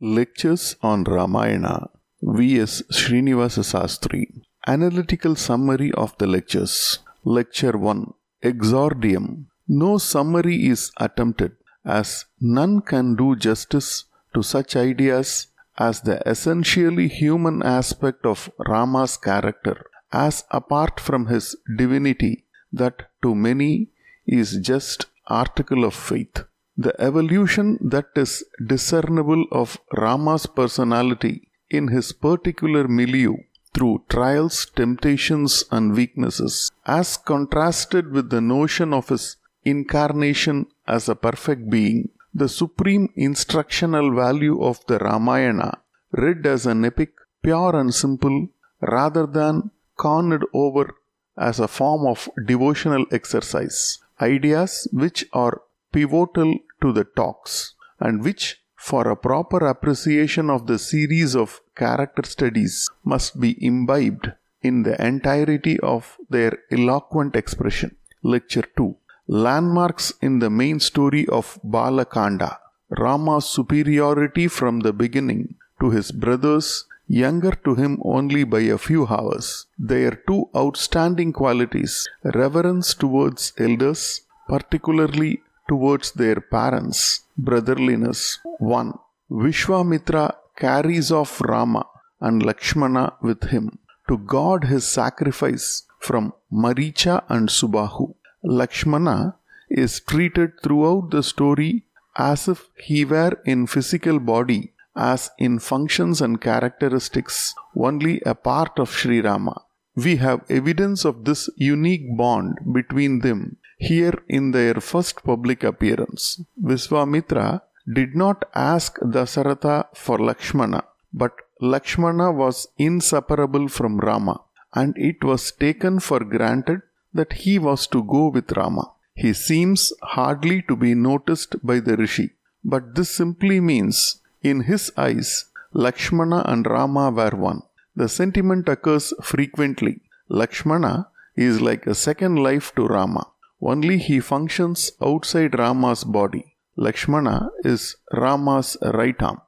Lectures on Ramayana V.S. Srinivasa Sastry Analytical Summary of the Lectures Lecture 1 Exordium No summary is attempted as none can do justice to such ideas as the essentially human aspect of Rama's character as apart from his divinity that to many is just article of faith. The evolution that is discernible of Rama's personality in his particular milieu through trials, temptations, and weaknesses, as contrasted with the notion of his incarnation as a perfect being, the supreme instructional value of the Ramayana, read as an epic, pure and simple, rather than cornered over as a form of devotional exercise. Ideas which are pivotal to the talks and which, for a proper appreciation of the series of character studies, must be imbibed in the entirety of their eloquent expression. Lecture 2 Landmarks in the main story of Balakanda Rama's superiority from the beginning to his brothers, younger to him only by a few hours. Their two outstanding qualities reverence towards elders, particularly towards their parents, brotherliness. 1. Vishwamitra carries off Rama and Lakshmana with him to guard his sacrifice from Maricha and Subahu. Lakshmana is treated throughout the story as if he were in physical body as in functions and characteristics only a part of Sri Rama. We have evidence of this unique bond between them here in their first public appearance. Viswamitra did not ask Dasaratha for Lakshmana, but Lakshmana was inseparable from Rama, and it was taken for granted that he was to go with Rama. He seems hardly to be noticed by the Rishi, but this simply means, in his eyes, Lakshmana and Rama were one. The sentiment occurs frequently. Lakshmana is like a second life to Rama. Only he functions outside Rama's body. Lakshmana is Rama's right arm.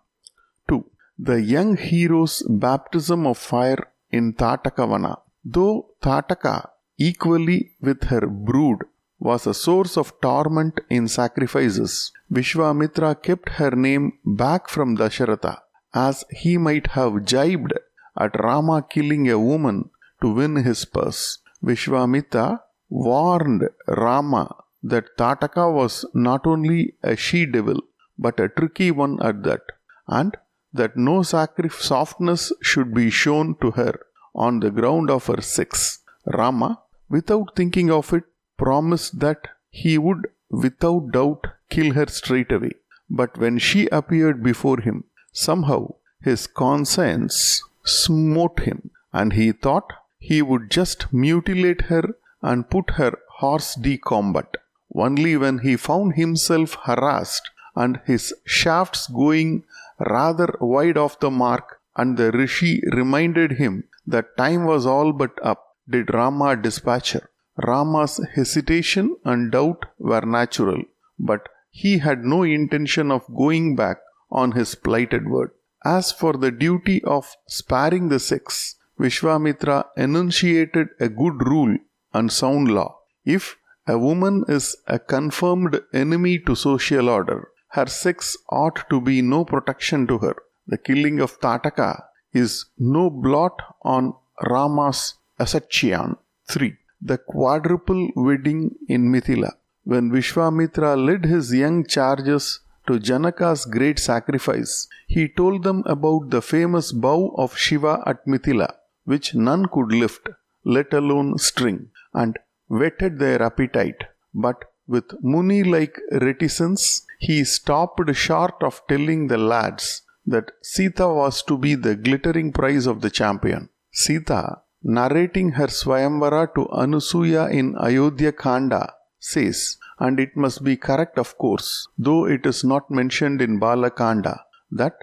2. The young hero's baptism of fire in Tatakavana. Though Tataka, equally with her brood, was a source of torment in sacrifices, Vishwamitra kept her name back from Dasharatha, as he might have jibed at Rama killing a woman to win his purse. Vishwamitra warned Rama that Tataka was not only a she devil but a tricky one at that, and that no softness should be shown to her on the ground of her sex. Rama, without thinking of it, promised that he would without doubt kill her straight away. But when she appeared before him, somehow his conscience smote him, and he thought he would just mutilate her and put her hors de combat. Only when he found himself harassed and his shafts going rather wide off the mark, and the rishi reminded him that time was all but up, did Rama dispatch her. Rama's hesitation and doubt were natural, but he had no intention of going back on his plighted word. As for the duty of sparing the sex, Vishwamitra enunciated a good rule and sound law. If a woman is a confirmed enemy to social order, her sex ought to be no protection to her. The killing of Tataka is no blot on Rama's escutcheon. 3. The quadruple wedding in Mithila. When Vishwamitra led his young charges to Janaka's great sacrifice, he told them about the famous bow of Shiva at Mithila, which none could lift, let alone string and whetted their appetite. But with Muni like reticence, he stopped short of telling the lads that Sita was to be the glittering prize of the champion. Sita, narrating her Swayamvara to Anusuya in Ayodhya Kanda, says, and it must be correct, of course, though it is not mentioned in Balakanda, that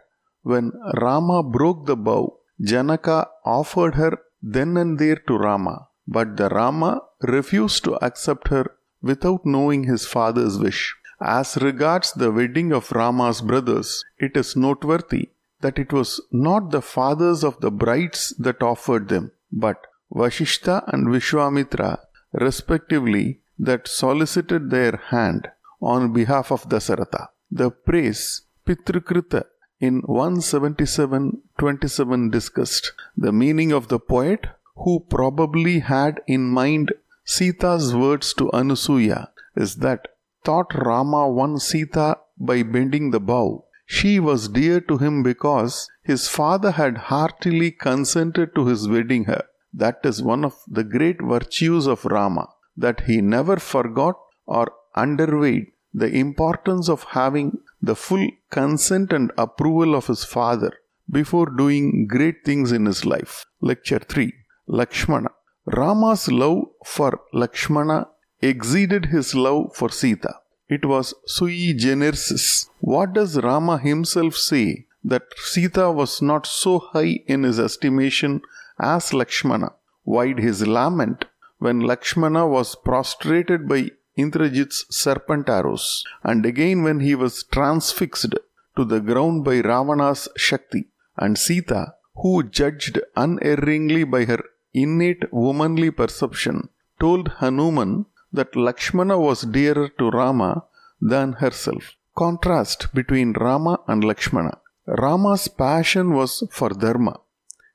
when Rama broke the bow, Janaka offered her then and there to Rama, but the Rama refused to accept her without knowing his father's wish. As regards the wedding of Rama's brothers, it is noteworthy that it was not the fathers of the brides that offered them, but Vashishta and Vishwamitra, respectively, that solicited their hand on behalf of Dasaratha. The praise Pitrukrita in 177.27 discussed the meaning of the poet who probably had in mind Sita's words to Anusuya is that thought Rama won Sita by bending the bow. She was dear to him because his father had heartily consented to his wedding her. That is one of the great virtues of Rama, that he never forgot or underweighed the importance of having the full consent and approval of his father before doing great things in his life. Lecture 3 Lakshmana Rama's love for Lakshmana exceeded his love for Sita. It was sui generis. What does Rama himself say that Sita was not so high in his estimation as Lakshmana? Why'd his lament when Lakshmana was prostrated by Indrajit's serpent arrows, and again when he was transfixed to the ground by Ravana's Shakti, and Sita, who judged unerringly by her innate womanly perception, told Hanuman that Lakshmana was dearer to Rama than herself. Contrast between Rama and Lakshmana. Rama's passion was for Dharma.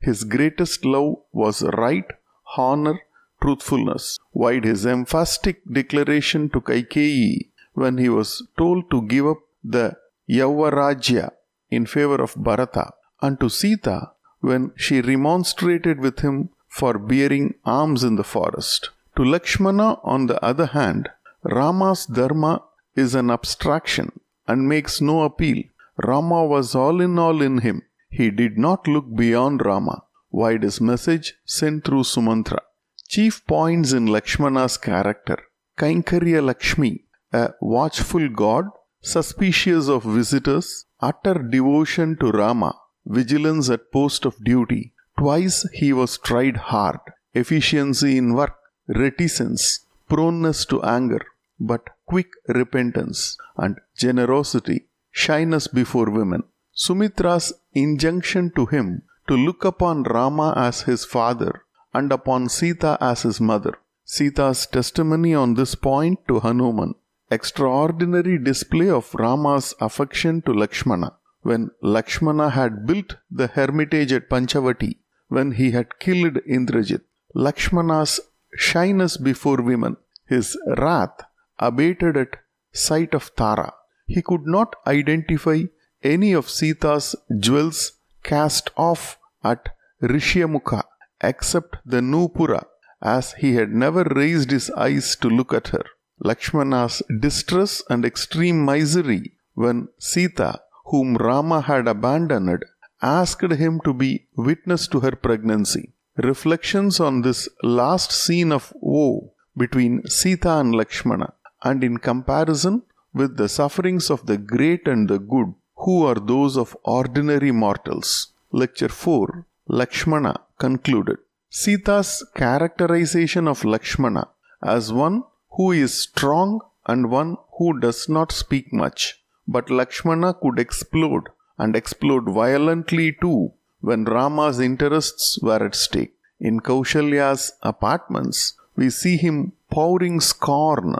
His greatest love was right, honor, truthfulness, while his emphatic declaration to Kaikeyi when he was told to give up the Yauvarajya in favor of Bharata, and to Sita when she remonstrated with him for bearing arms in the forest. To Lakshmana, on the other hand, Rama's Dharma is an abstraction and makes no appeal. Rama was all in all in him. He did not look beyond Rama, wide his message sent through Sumantra. Chief points in Lakshmana's character Kainkarya Lakshmi, a watchful god, suspicious of visitors, utter devotion to Rama, vigilance at post of duty. Twice he was tried hard, efficiency in work, reticence, proneness to anger, but quick repentance and generosity, shyness before women. Sumitra's injunction to him to look upon Rama as his father and upon Sita as his mother. Sita's testimony on this point to Hanuman. Extraordinary display of Rama's affection to Lakshmana. When Lakshmana had built the hermitage at Panchavati, when he had killed Indrajit, Lakshmana's shyness before women, his wrath abated at sight of Tara. He could not identify any of Sita's jewels cast off at Rishyamukha except the Nupura, as he had never raised his eyes to look at her. Lakshmana's distress and extreme misery when Sita, whom Rama had abandoned, asked him to be witness to her pregnancy. Reflections on this last scene of woe between Sita and Lakshmana, and in comparison with the sufferings of the great and the good, who are those of ordinary mortals. Lecture 4 Lakshmana concluded. Sita's characterization of Lakshmana as one who is strong and one who does not speak much, but Lakshmana could explode and explode violently too when Rama's interests were at stake. In Kaushalya's apartments, we see him pouring scorn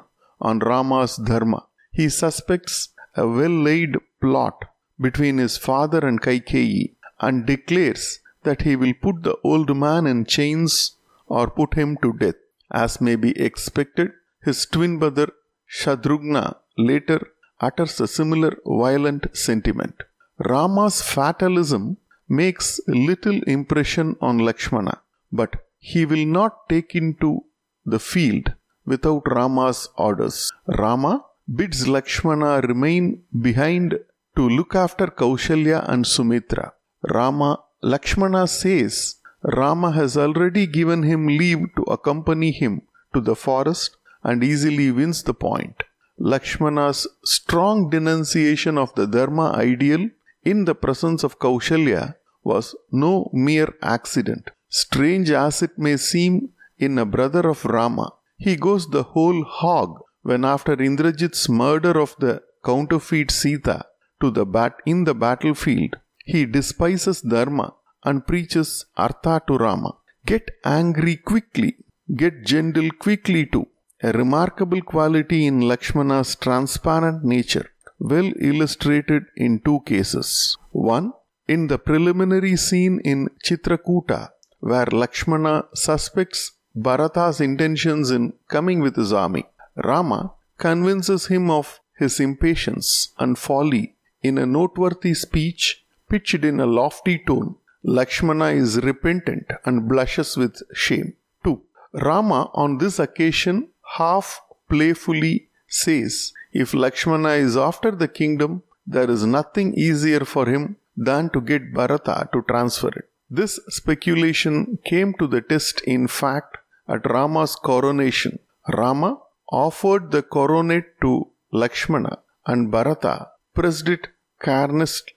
on Rama's dharma. He suspects a well laid plot between his father and Kaikeyi and declares that he will put the old man in chains or put him to death. As may be expected, his twin brother Shatrugna later utters a similar violent sentiment. Rama's fatalism makes little impression on Lakshmana, but he will not take into the field without Rama's orders. Rama bids Lakshmana remain behind to look after Kaushalya and Sumitra. Rama Lakshmana says Rama has already given him leave to accompany him to the forest and easily wins the point. Lakshmana's strong denunciation of the Dharma ideal in the presence of Kaushalya was no mere accident. Strange as it may seem in a brother of Rama, he goes the whole hog when after Indrajit's murder of the counterfeit Sita to the bat in the battlefield, He despises Dharma and preaches Artha to Rama. Get angry quickly, get gentle quickly too. A remarkable quality in Lakshmana's transparent nature, well illustrated in two cases. One, in the preliminary scene in Chitrakuta, where Lakshmana suspects Bharata's intentions in coming with his army. Rama convinces him of his impatience and folly in a noteworthy speech pitched in a lofty tone. Lakshmana is repentant and blushes with shame. 2. Rama on this occasion half playfully says, If Lakshmana is after the kingdom, there is nothing easier for him than to get Bharata to transfer it. This speculation came to the test in fact at Rama's coronation. Rama offered the coronet to Lakshmana and Bharata pressed it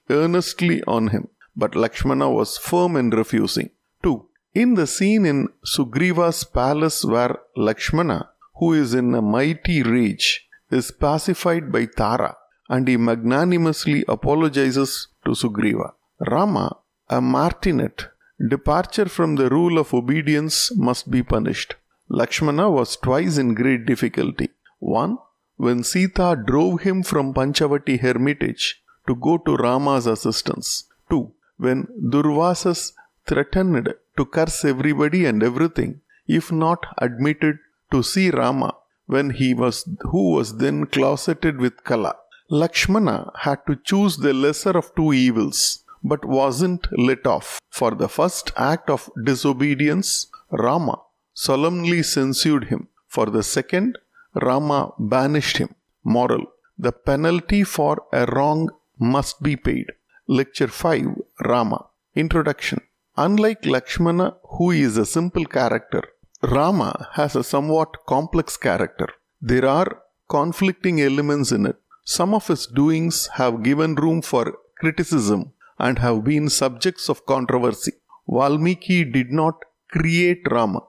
earnestly on him, but Lakshmana was firm in refusing. 2. In the scene in Sugriva's palace where Lakshmana, who is in a mighty rage, is pacified by Tara and he magnanimously apologizes to Sugriva. Rama, a martinet, departure from the rule of obedience must be punished. Lakshmana was twice in great difficulty. One, when Sita drove him from Panchavati hermitage to go to Rama's assistance. Two, when Durvasas threatened to curse everybody and everything if not admitted to see Rama when he was who was then closeted with Kala. Lakshmana had to choose the lesser of two evils, but wasn't let off. For the first act of disobedience, Rama solemnly censured him. For the second, Rama banished him. Moral The penalty for a wrong must be paid. Lecture 5 Rama Introduction Unlike Lakshmana, who is a simple character, Rama has a somewhat complex character. There are conflicting elements in it. Some of his doings have given room for criticism and have been subjects of controversy. Valmiki did not create Rama.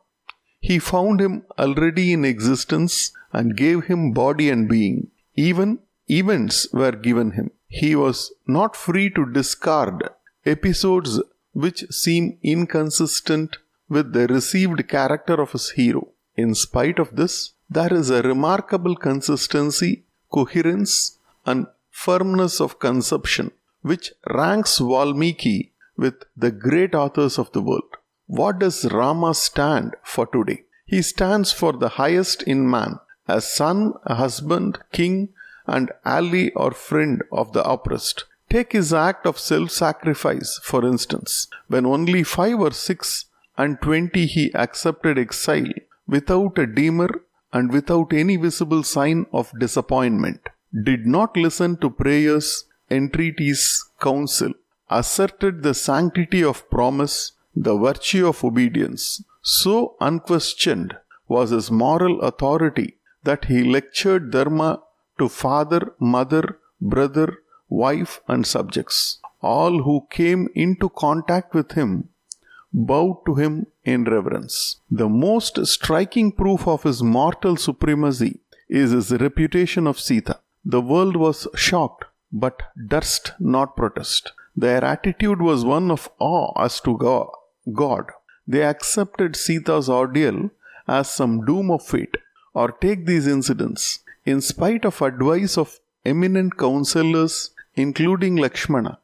He found him already in existence and gave him body and being. Even events were given him. He was not free to discard episodes which seem inconsistent with the received character of his hero. In spite of this, there is a remarkable consistency coherence, and firmness of conception, which ranks Valmiki with the great authors of the world. What does Rama stand for today? He stands for the highest in man, a son, a husband, king, and ally or friend of the oppressed. Take his act of self sacrifice, for instance, when only five or six and twenty he accepted exile without a demur and without any visible sign of disappointment, did not listen to prayers, entreaties, counsel, asserted the sanctity of promise, the virtue of obedience. So unquestioned was his moral authority that he lectured Dharma to father, mother, brother, wife, and subjects. All who came into contact with him bowed to him in reverence. The most striking proof of his mortal supremacy is his reputation of Sita. The world was shocked, but durst not protest. Their attitude was one of awe as to God. They accepted Sita's ordeal as some doom of fate. Or take these incidents. In spite of advice of eminent counselors, including Lakshmana,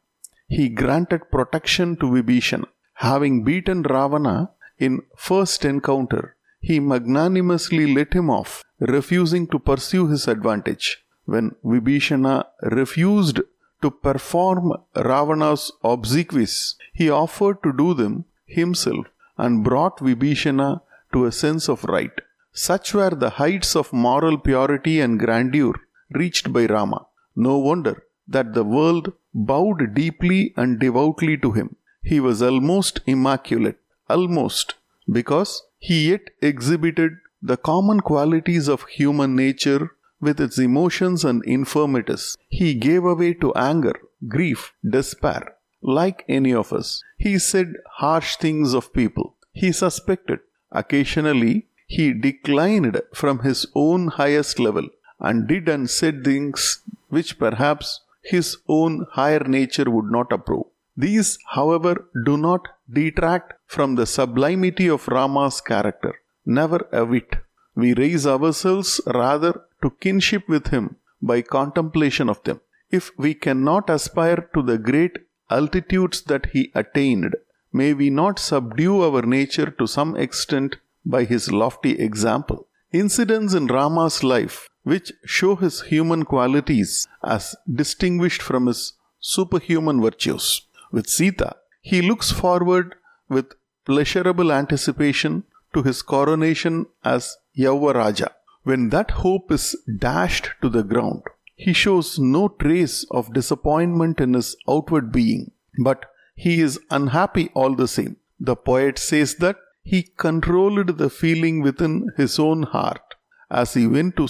he granted protection to Vibhishana. Having beaten Ravana in first encounter, he magnanimously let him off, refusing to pursue his advantage. When Vibhishana refused to perform Ravana's obsequies, he offered to do them himself and brought Vibhishana to a sense of right. Such were the heights of moral purity and grandeur reached by Rama. No wonder that the world bowed deeply and devoutly to him. He was almost immaculate, almost, because he yet exhibited the common qualities of human nature with its emotions and infirmities. He gave away to anger, grief, despair, like any of us. He said harsh things of people. He suspected. Occasionally, he declined from his own highest level and did and said things which perhaps his own higher nature would not approve. These, however, do not detract from the sublimity of Rama's character. Never a whit. We raise ourselves rather to kinship with him by contemplation of them. If we cannot aspire to the great altitudes that he attained, may we not subdue our nature to some extent by his lofty example. Incidents in Rama's life which show his human qualities as distinguished from his superhuman virtues. With Sita, he looks forward with pleasurable anticipation to his coronation as Yauvaraja. When that hope is dashed to the ground, he shows no trace of disappointment in his outward being, but he is unhappy all the same. The poet says that he controlled the feeling within his own heart as he went to,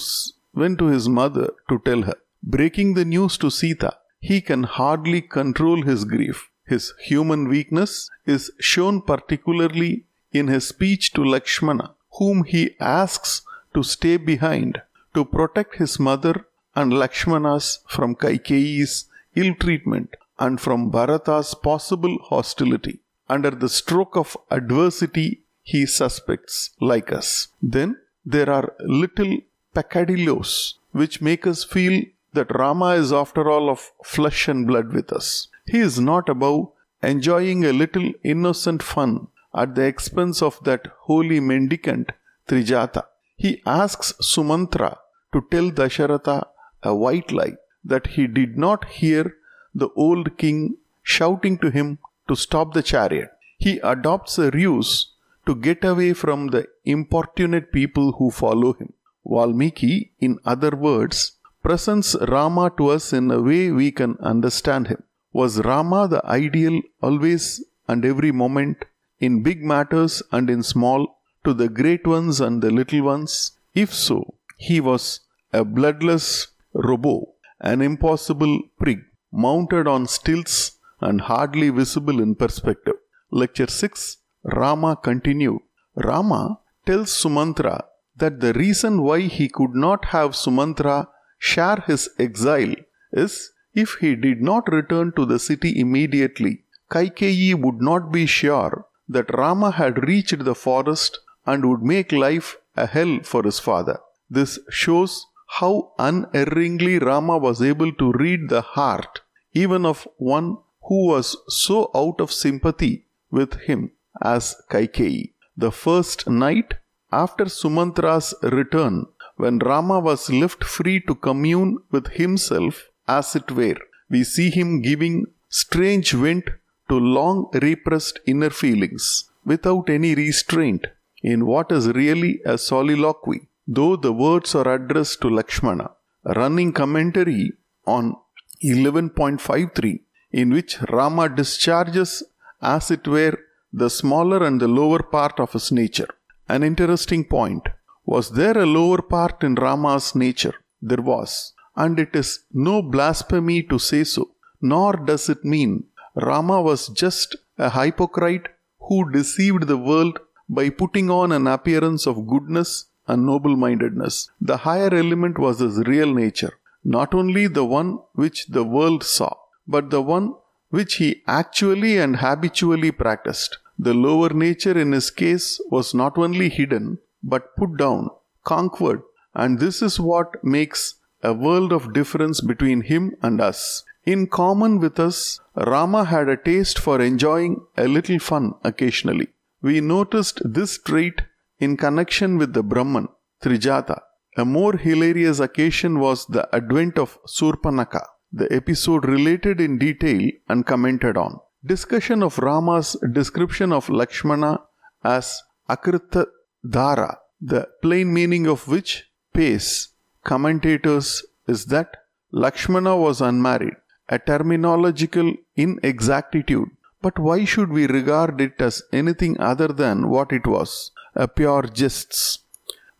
went to his mother to tell her. Breaking the news to Sita, he can hardly control his grief. His human weakness is shown particularly in his speech to Lakshmana, whom he asks to stay behind to protect his mother and Lakshmana's from Kaikeyi's ill treatment and from Bharata's possible hostility. Under the stroke of adversity, he suspects like us. Then there are little peccadillos which make us feel that Rama is after all of flesh and blood with us. He is not above enjoying a little innocent fun at the expense of that holy mendicant Trijata. He asks Sumantra to tell Dasharatha a white lie that he did not hear the old king shouting to him to stop the chariot. He adopts a ruse to get away from the importunate people who follow him. Valmiki, in other words, presents Rama to us in a way we can understand him. Was Rama the ideal always and every moment, in big matters and in small, to the great ones and the little ones? If so, he was a bloodless robot, an impossible prig, mounted on stilts and hardly visible in perspective. Lecture 6 Rama continued. Rama tells Sumantra that the reason why he could not have Sumantra share his exile is if he did not return to the city immediately, Kaikeyi would not be sure that Rama had reached the forest and would make life a hell for his father. This shows how unerringly Rama was able to read the heart even of one who was so out of sympathy with him as Kaikeyi. The first night after Sumantra's return, when Rama was left free to commune with himself as it were, we see him giving strange vent to long repressed inner feelings without any restraint in what is really a soliloquy, though the words are addressed to Lakshmana. running commentary on 11.53, in which Rama discharges, as it were, the smaller and the lower part of his nature. An interesting point. Was there a lower part in Rama's nature? There was and it is no blasphemy to say so, nor does it mean Rama was just a hypocrite who deceived the world by putting on an appearance of goodness and noble mindedness. The higher element was his real nature, not only the one which the world saw, but the one which he actually and habitually practiced. The lower nature in his case was not only hidden, but put down, conquered, and this is what makes a world of difference between him and us. In common with us, Rama had a taste for enjoying a little fun occasionally. We noticed this trait in connection with the Brahman, Trijata. A more hilarious occasion was the advent of Surpanaka, the episode related in detail and commented on. Discussion of Rama's description of Lakshmana as Akrita Dhara, the plain meaning of which, pace, commentators is that Lakshmana was unmarried, a terminological inexactitude. But why should we regard it as anything other than what it was? A pure jest.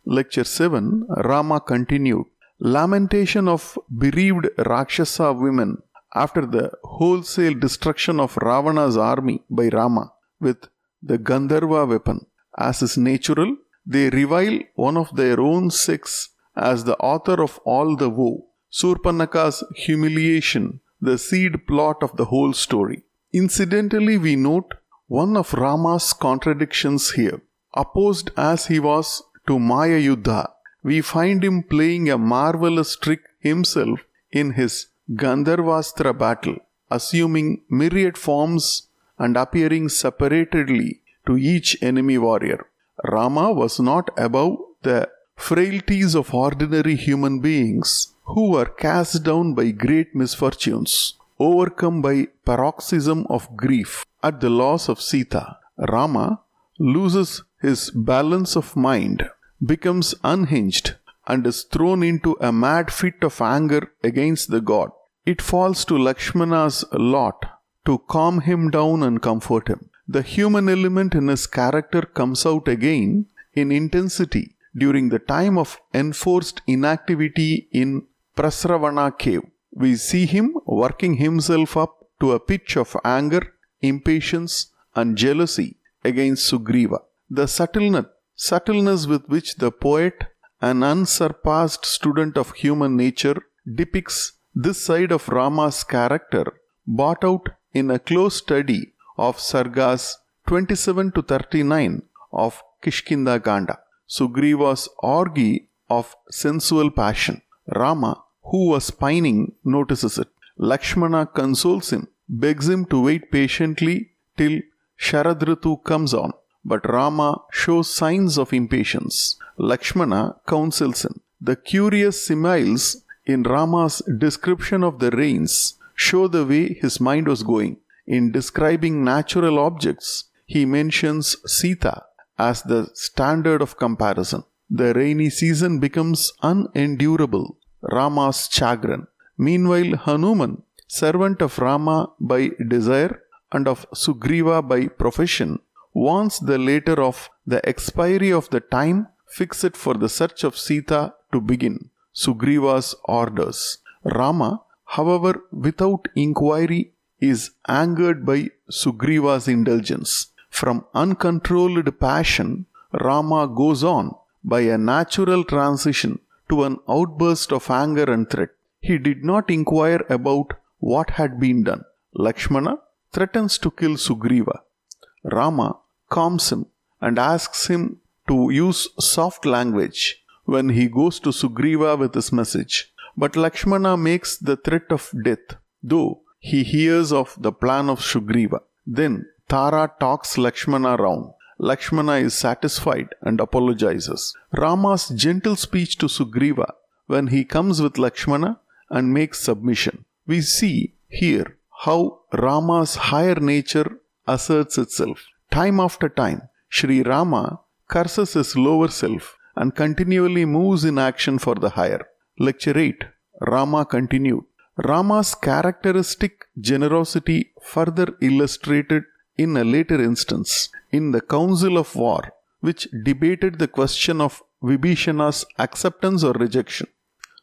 Lecture 7 Rama continued. Lamentation of bereaved Rakshasa women after the wholesale destruction of Ravana's army by Rama with the Gandharva weapon. As is natural, they revile one of their own sex as the author of all the woe, Surpanaka's humiliation, the seed plot of the whole story. Incidentally, we note one of Rama's contradictions here. Opposed as he was to Maya Yuddha, we find him playing a marvelous trick himself in his Gandharvastra battle, assuming myriad forms and appearing separately to each enemy warrior. Rama was not above the frailties of ordinary human beings who are cast down by great misfortunes, overcome by paroxysm of grief at the loss of Sita. Rama loses his balance of mind, becomes unhinged, and is thrown into a mad fit of anger against the god. It falls to Lakshmana's lot to calm him down and comfort him. The human element in his character comes out again in intensity during the time of enforced inactivity in Prasravana cave. We see him working himself up to a pitch of anger, impatience, and jealousy against Sugriva. The subtleness, subtleness with which the poet, an unsurpassed student of human nature, depicts this side of Rama's character, brought out in a close study of Sargas 27 to 39 of Kishkinda Kanda. Sugriva's orgy of sensual passion. Rama, who was pining, notices it. Lakshmana consoles him, begs him to wait patiently till Sharadritu comes on. But Rama shows signs of impatience. Lakshmana counsels him. The curious similes in Rama's description of the rains show the way his mind was going. In describing natural objects, he mentions Sita as the standard of comparison. The rainy season becomes unendurable, Rama's chagrin. Meanwhile, Hanuman, servant of Rama by desire and of Sugriva by profession, warns the later of the expiry of the time fixed for the search of Sita to begin. Sugriva's orders. Rama, however, without inquiry, is angered by Sugriva's indulgence. From uncontrolled passion, Rama goes on by a natural transition to an outburst of anger and threat. He did not inquire about what had been done. Lakshmana threatens to kill Sugriva. Rama calms him and asks him to use soft language when he goes to Sugriva with his message. But Lakshmana makes the threat of death, though he hears of the plan of Sugriva. Then Tara talks Lakshmana round. Lakshmana is satisfied and apologizes. Rama's gentle speech to Sugriva when he comes with Lakshmana and makes submission. We see here how Rama's higher nature asserts itself. Time after time, Sri Rama curses his lower self and continually moves in action for the higher. Lecture 8 Rama continued. Rama's characteristic generosity further illustrated in a later instance in the Council of War, which debated the question of Vibhishana's acceptance or rejection.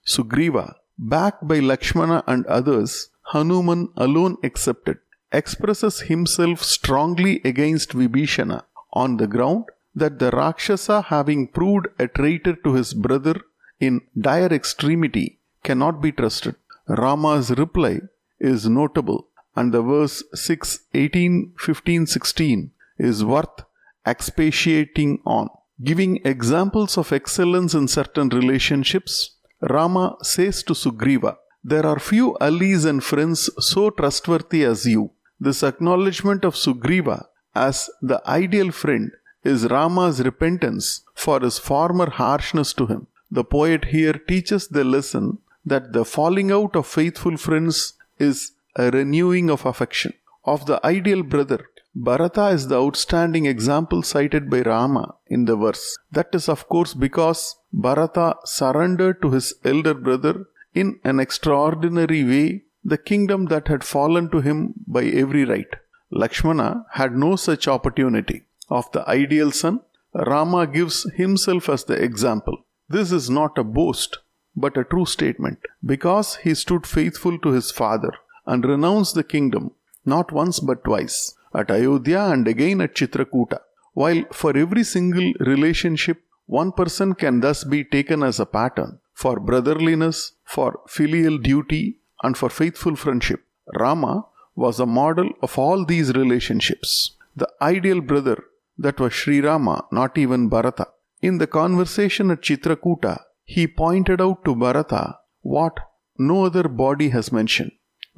Sugriva, backed by Lakshmana and others, Hanuman alone accepted, expresses himself strongly against Vibhishana on the ground that the Rakshasa, having proved a traitor to his brother in dire extremity, cannot be trusted. Rama's reply is notable and the verse 6, 18, 15, 16 is worth expatiating on. Giving examples of excellence in certain relationships, Rama says to Sugriva, There are few allies and friends so trustworthy as you. This acknowledgement of Sugriva as the ideal friend is Rama's repentance for his former harshness to him. The poet here teaches the lesson that the falling out of faithful friends is a renewing of affection. Of the ideal brother, Bharata is the outstanding example cited by Rama in the verse. That is, of course, because Bharata surrendered to his elder brother in an extraordinary way the kingdom that had fallen to him by every right. Lakshmana had no such opportunity. Of the ideal son, Rama gives himself as the example. This is not a boast, but a true statement, because he stood faithful to his father and renounced the kingdom not once but twice, at Ayodhya and again at Chitrakuta. While for every single relationship, one person can thus be taken as a pattern for brotherliness, for filial duty, and for faithful friendship. Rama was a model of all these relationships. The ideal brother that was Sri Rama, not even Bharata. In the conversation at Chitrakuta, he pointed out to Bharata what no other body has mentioned,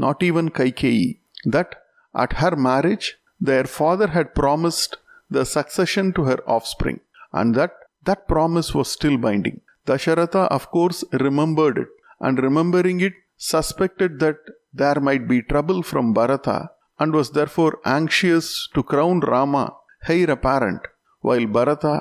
not even Kaikeyi, that at her marriage their father had promised the succession to her offspring, and that that promise was still binding. Dasharatha, of course, remembered it, and remembering it, suspected that there might be trouble from Bharata, and was therefore anxious to crown Rama heir apparent, while Bharata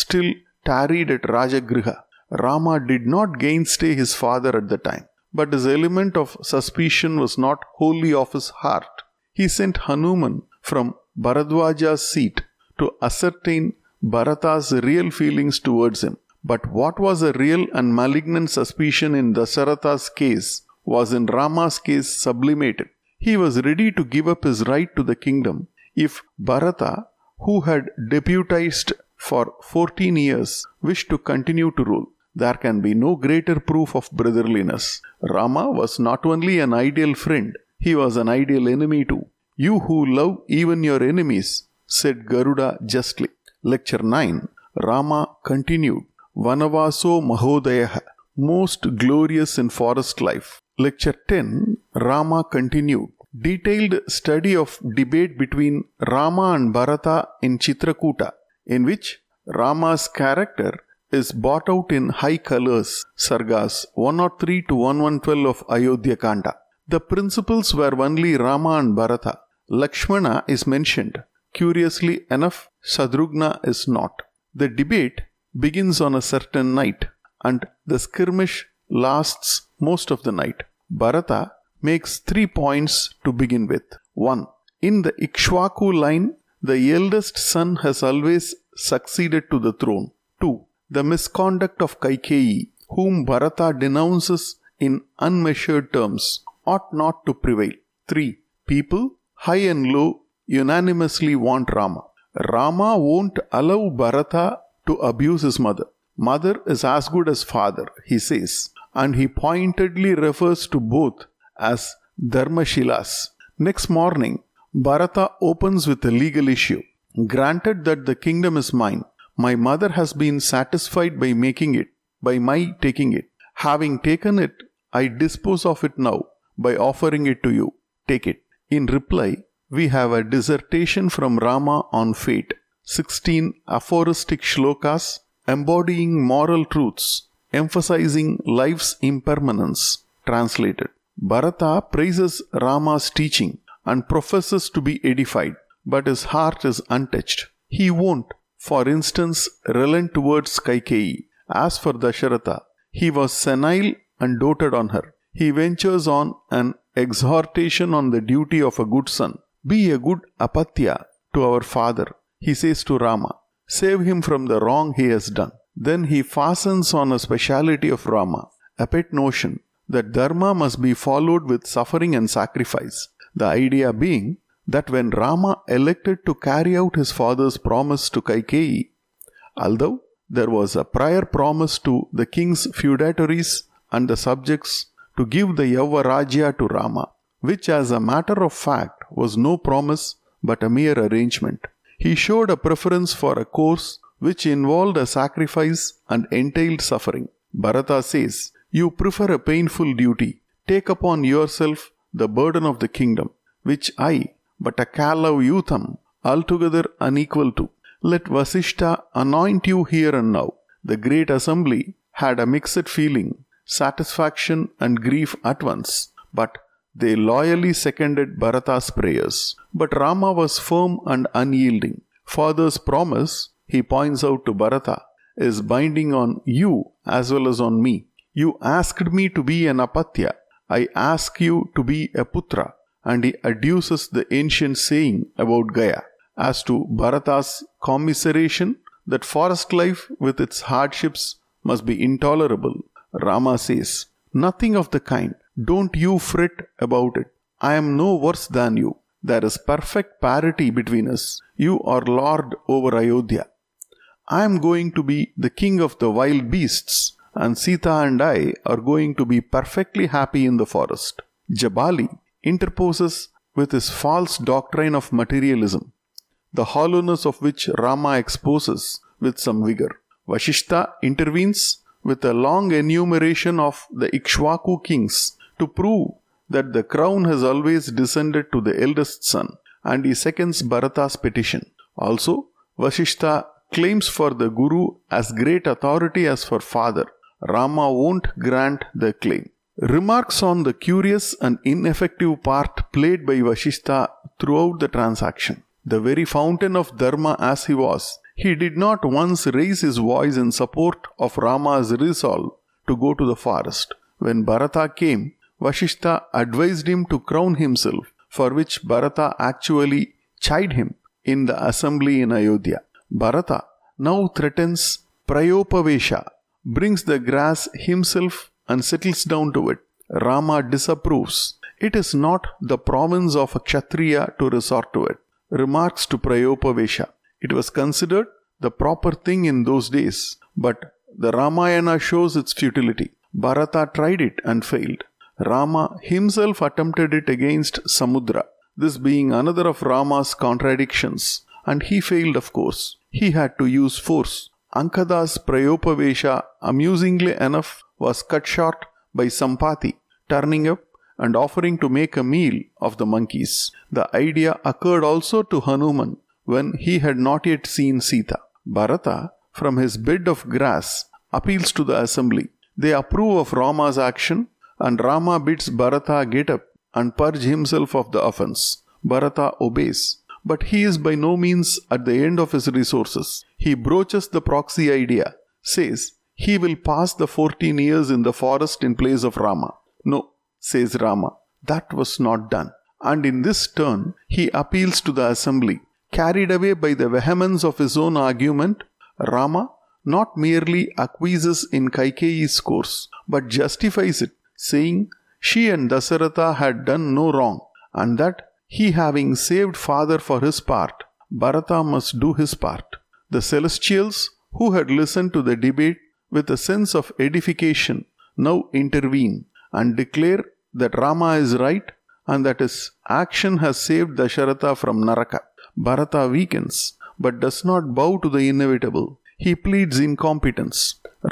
still tarried at Rajagriha. Rama did not gainstay his father at the time, but his element of suspicion was not wholly off his heart. He sent Hanuman from Bharadwaja's seat to ascertain Bharata's real feelings towards him. But what was a real and malignant suspicion in Dasaratha's case was in Rama's case sublimated. He was ready to give up his right to the kingdom if Bharata, who had deputized for 14 years, wished to continue to rule. There can be no greater proof of brotherliness. Rama was not only an ideal friend, he was an ideal enemy too. You who love even your enemies, said Garuda justly. Lecture 9 Rama continued Vanavaso Mahodaya, most glorious in forest life. Lecture 10 Rama continued detailed study of debate between Rama and Bharata in Chitrakuta, in which Rama's character is bought out in high colors, Sargas 103 to 1112 of Ayodhya Kanda. The principals were only Rama and Bharata. Lakshmana is mentioned. Curiously enough, Shatrugna is not. The debate begins on a certain night and the skirmish lasts most of the night. Bharata makes three points to begin with. 1. In the Ikshvaku line, the eldest son has always succeeded to the throne. 2. The misconduct of Kaikeyi, whom Bharata denounces in unmeasured terms, ought not to prevail. 3. People, high and low, unanimously want Rama. Rama won't allow Bharata to abuse his mother. Mother is as good as father, he says, and he pointedly refers to both as Dharmashilas. Next morning, Bharata opens with a legal issue. Granted that the kingdom is mine, my mother has been satisfied by making it, by my taking it. Having taken it, I dispose of it now by offering it to you. Take it. In reply, we have a dissertation from Rama on fate, 16 aphoristic shlokas embodying moral truths, emphasizing life's impermanence. Translated. Bharata praises Rama's teaching and professes to be edified, but his heart is untouched. He won't, for instance, relent towards Kaikeyi. As for Dasharatha, he was senile and doted on her. He ventures on an exhortation on the duty of a good son. Be a good apatya to our father, he says to Rama. Save him from the wrong he has done. Then he fastens on a speciality of Rama, a pet notion that dharma must be followed with suffering and sacrifice. The idea being that when Rama elected to carry out his father's promise to Kaikeyi, although there was a prior promise to the king's feudatories and the subjects to give the Yauvarajya to Rama, which as a matter of fact was no promise but a mere arrangement. He showed a preference for a course which involved a sacrifice and entailed suffering. Bharata says, You prefer a painful duty. Take upon yourself the burden of the kingdom, which I, but a Kalau youtham, altogether unequal to. Let Vasishta anoint you here and now. The great assembly had a mixed feeling, satisfaction and grief at once, but they loyally seconded Bharata's prayers. But Rama was firm and unyielding. Father's promise, he points out to Bharata, is binding on you as well as on me. You asked me to be an apatya. I ask you to be a putra. And he adduces the ancient saying about Gaya. As to Bharata's commiseration, that forest life with its hardships must be intolerable, Rama says, Nothing of the kind. Don't you fret about it. I am no worse than you. There is perfect parity between us. You are lord over Ayodhya. I am going to be the king of the wild beasts, and Sita and I are going to be perfectly happy in the forest. Jabali interposes with his false doctrine of materialism, the hollowness of which Rama exposes with some vigor. Vashishta intervenes with a long enumeration of the Ikshvaku kings to prove that the crown has always descended to the eldest son, and he seconds Bharata's petition. Also, Vashishta claims for the Guru as great authority as for father. Rama won't grant the claim. Remarks on the curious and ineffective part played by Vashishta throughout the transaction. The very fountain of Dharma as he was, he did not once raise his voice in support of Rama's resolve to go to the forest. When Bharata came, Vashishta advised him to crown himself, for which Bharata actually chid him in the assembly in Ayodhya. Bharata now threatens Prayopavesha, brings the grass himself and settles down to it. Rama disapproves. It is not the province of a Kshatriya to resort to it. Remarks to Prayopavesha. It was considered the proper thing in those days, but the Ramayana shows its futility. Bharata tried it and failed. Rama himself attempted it against Samudra, this being another of Rama's contradictions, and he failed, of course. He had to use force. Angada's Prayopavesha, amusingly enough, was cut short by Sampati turning up and offering to make a meal of the monkeys. The idea occurred also to Hanuman when he had not yet seen Sita. Bharata, from his bed of grass, appeals to the assembly. They approve of Rama's action and Rama bids Bharata get up and purge himself of the offense. Bharata obeys. But he is by no means at the end of his resources. He broaches the proxy idea, says he will pass the 14 years in the forest in place of Rama. No, says Rama, that was not done. And in this turn, he appeals to the assembly. Carried away by the vehemence of his own argument, Rama not merely acquiesces in Kaikeyi's course, but justifies it saying she and Dasaratha had done no wrong, and that he having saved father for his part, Bharata must do his part. The celestials, who had listened to the debate with a sense of edification, now intervene and declare that Rama is right and that his action has saved Dasharatha from Naraka. Bharata weakens, but does not bow to the inevitable. He pleads incompetence.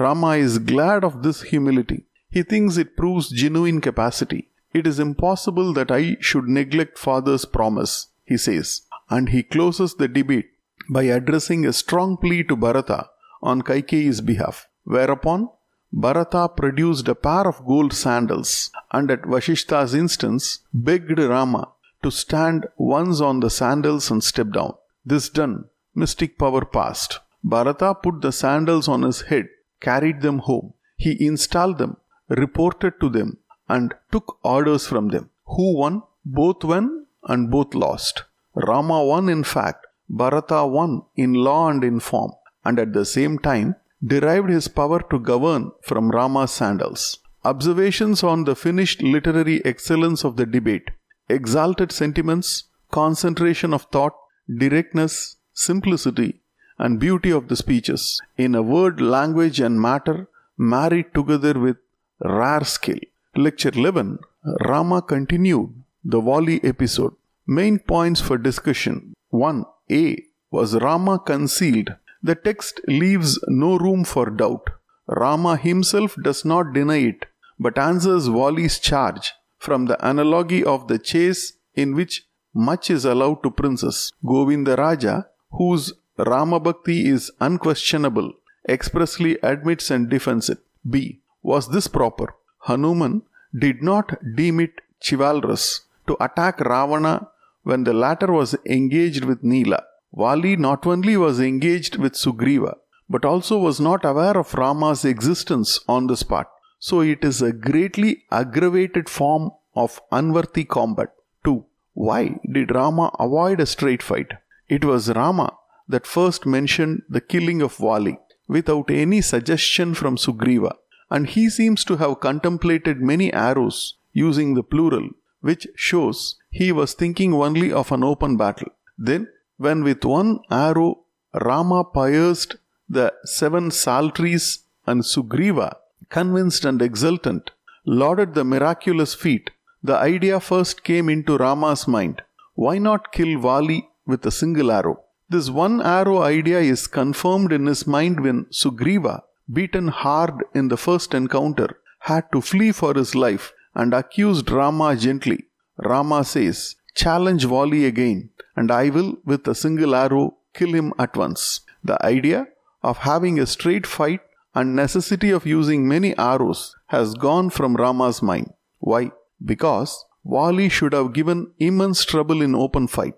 Rama is glad of this humility he thinks it proves genuine capacity. It is impossible that I should neglect father's promise, he says, and he closes the debate by addressing a strong plea to Bharata on Kaikeyi's behalf. Whereupon Bharata produced a pair of gold sandals and at Vashishta's instance begged Rama to stand once on the sandals and step down. This done, mystic power passed. Bharata put the sandals on his head, carried them home. He installed them reported to them and took orders from them. Who won? Both won and both lost. Rama won in fact, Bharata won in law and in form, and at the same time derived his power to govern from Rama's sandals. Observations on the finished literary excellence of the debate, exalted sentiments, concentration of thought, directness, simplicity, and beauty of the speeches, in a word, language, and matter, married together with rare skill. Lecture 11 Rama continued the Wali episode. Main points for discussion 1. A. Was Rama concealed? The text leaves no room for doubt. Rama himself does not deny it, but answers Wali's charge from the analogy of the chase in which much is allowed to princes. Govinda Raja, whose Rama Bhakti is unquestionable, expressly admits and defends it. B. Was this proper? Hanuman did not deem it chivalrous to attack Ravana when the latter was engaged with Nila. Vali not only was engaged with Sugriva, but also was not aware of Rama's existence on the spot. So it is a greatly aggravated form of unworthy combat. 2. Why did Rama avoid a straight fight? It was Rama that first mentioned the killing of Vali without any suggestion from Sugriva and he seems to have contemplated many arrows using the plural, which shows he was thinking only of an open battle. Then, when with one arrow Rama pierced the seven sal trees and Sugriva, convinced and exultant, lauded the miraculous feat, the idea first came into Rama's mind. Why not kill Vali with a single arrow? This one arrow idea is confirmed in his mind when Sugriva, beaten hard in the first encounter, had to flee for his life and accused Rama gently. Rama says, Challenge Vali again, and I will, with a single arrow, kill him at once. The idea of having a straight fight and necessity of using many arrows has gone from Rama's mind. Why? Because Wali should have given immense trouble in open fight.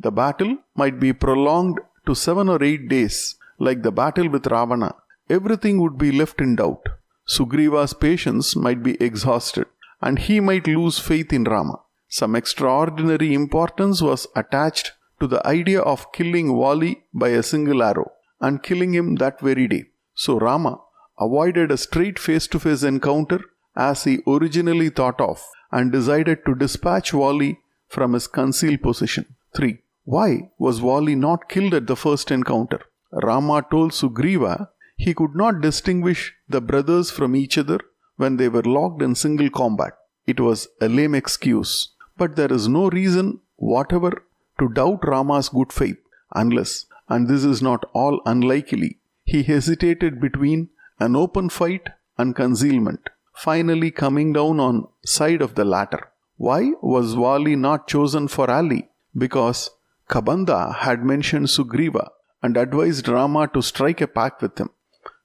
The battle might be prolonged to seven or eight days, like the battle with Ravana. Everything would be left in doubt. Sugriva's patience might be exhausted, and he might lose faith in Rama. Some extraordinary importance was attached to the idea of killing Vali by a single arrow and killing him that very day. So Rama avoided a straight face to face encounter as he originally thought of and decided to dispatch Vali from his concealed position. 3. Why was Vali not killed at the first encounter? Rama told Sugriva he could not distinguish the brothers from each other when they were locked in single combat. It was a lame excuse, but there is no reason whatever to doubt Rama's good faith unless, and this is not all unlikely, he hesitated between an open fight and concealment, finally coming down on side of the latter. Why was Vali not chosen for Ali? Because Kabanda had mentioned Sugriva and advised Rama to strike a pact with him.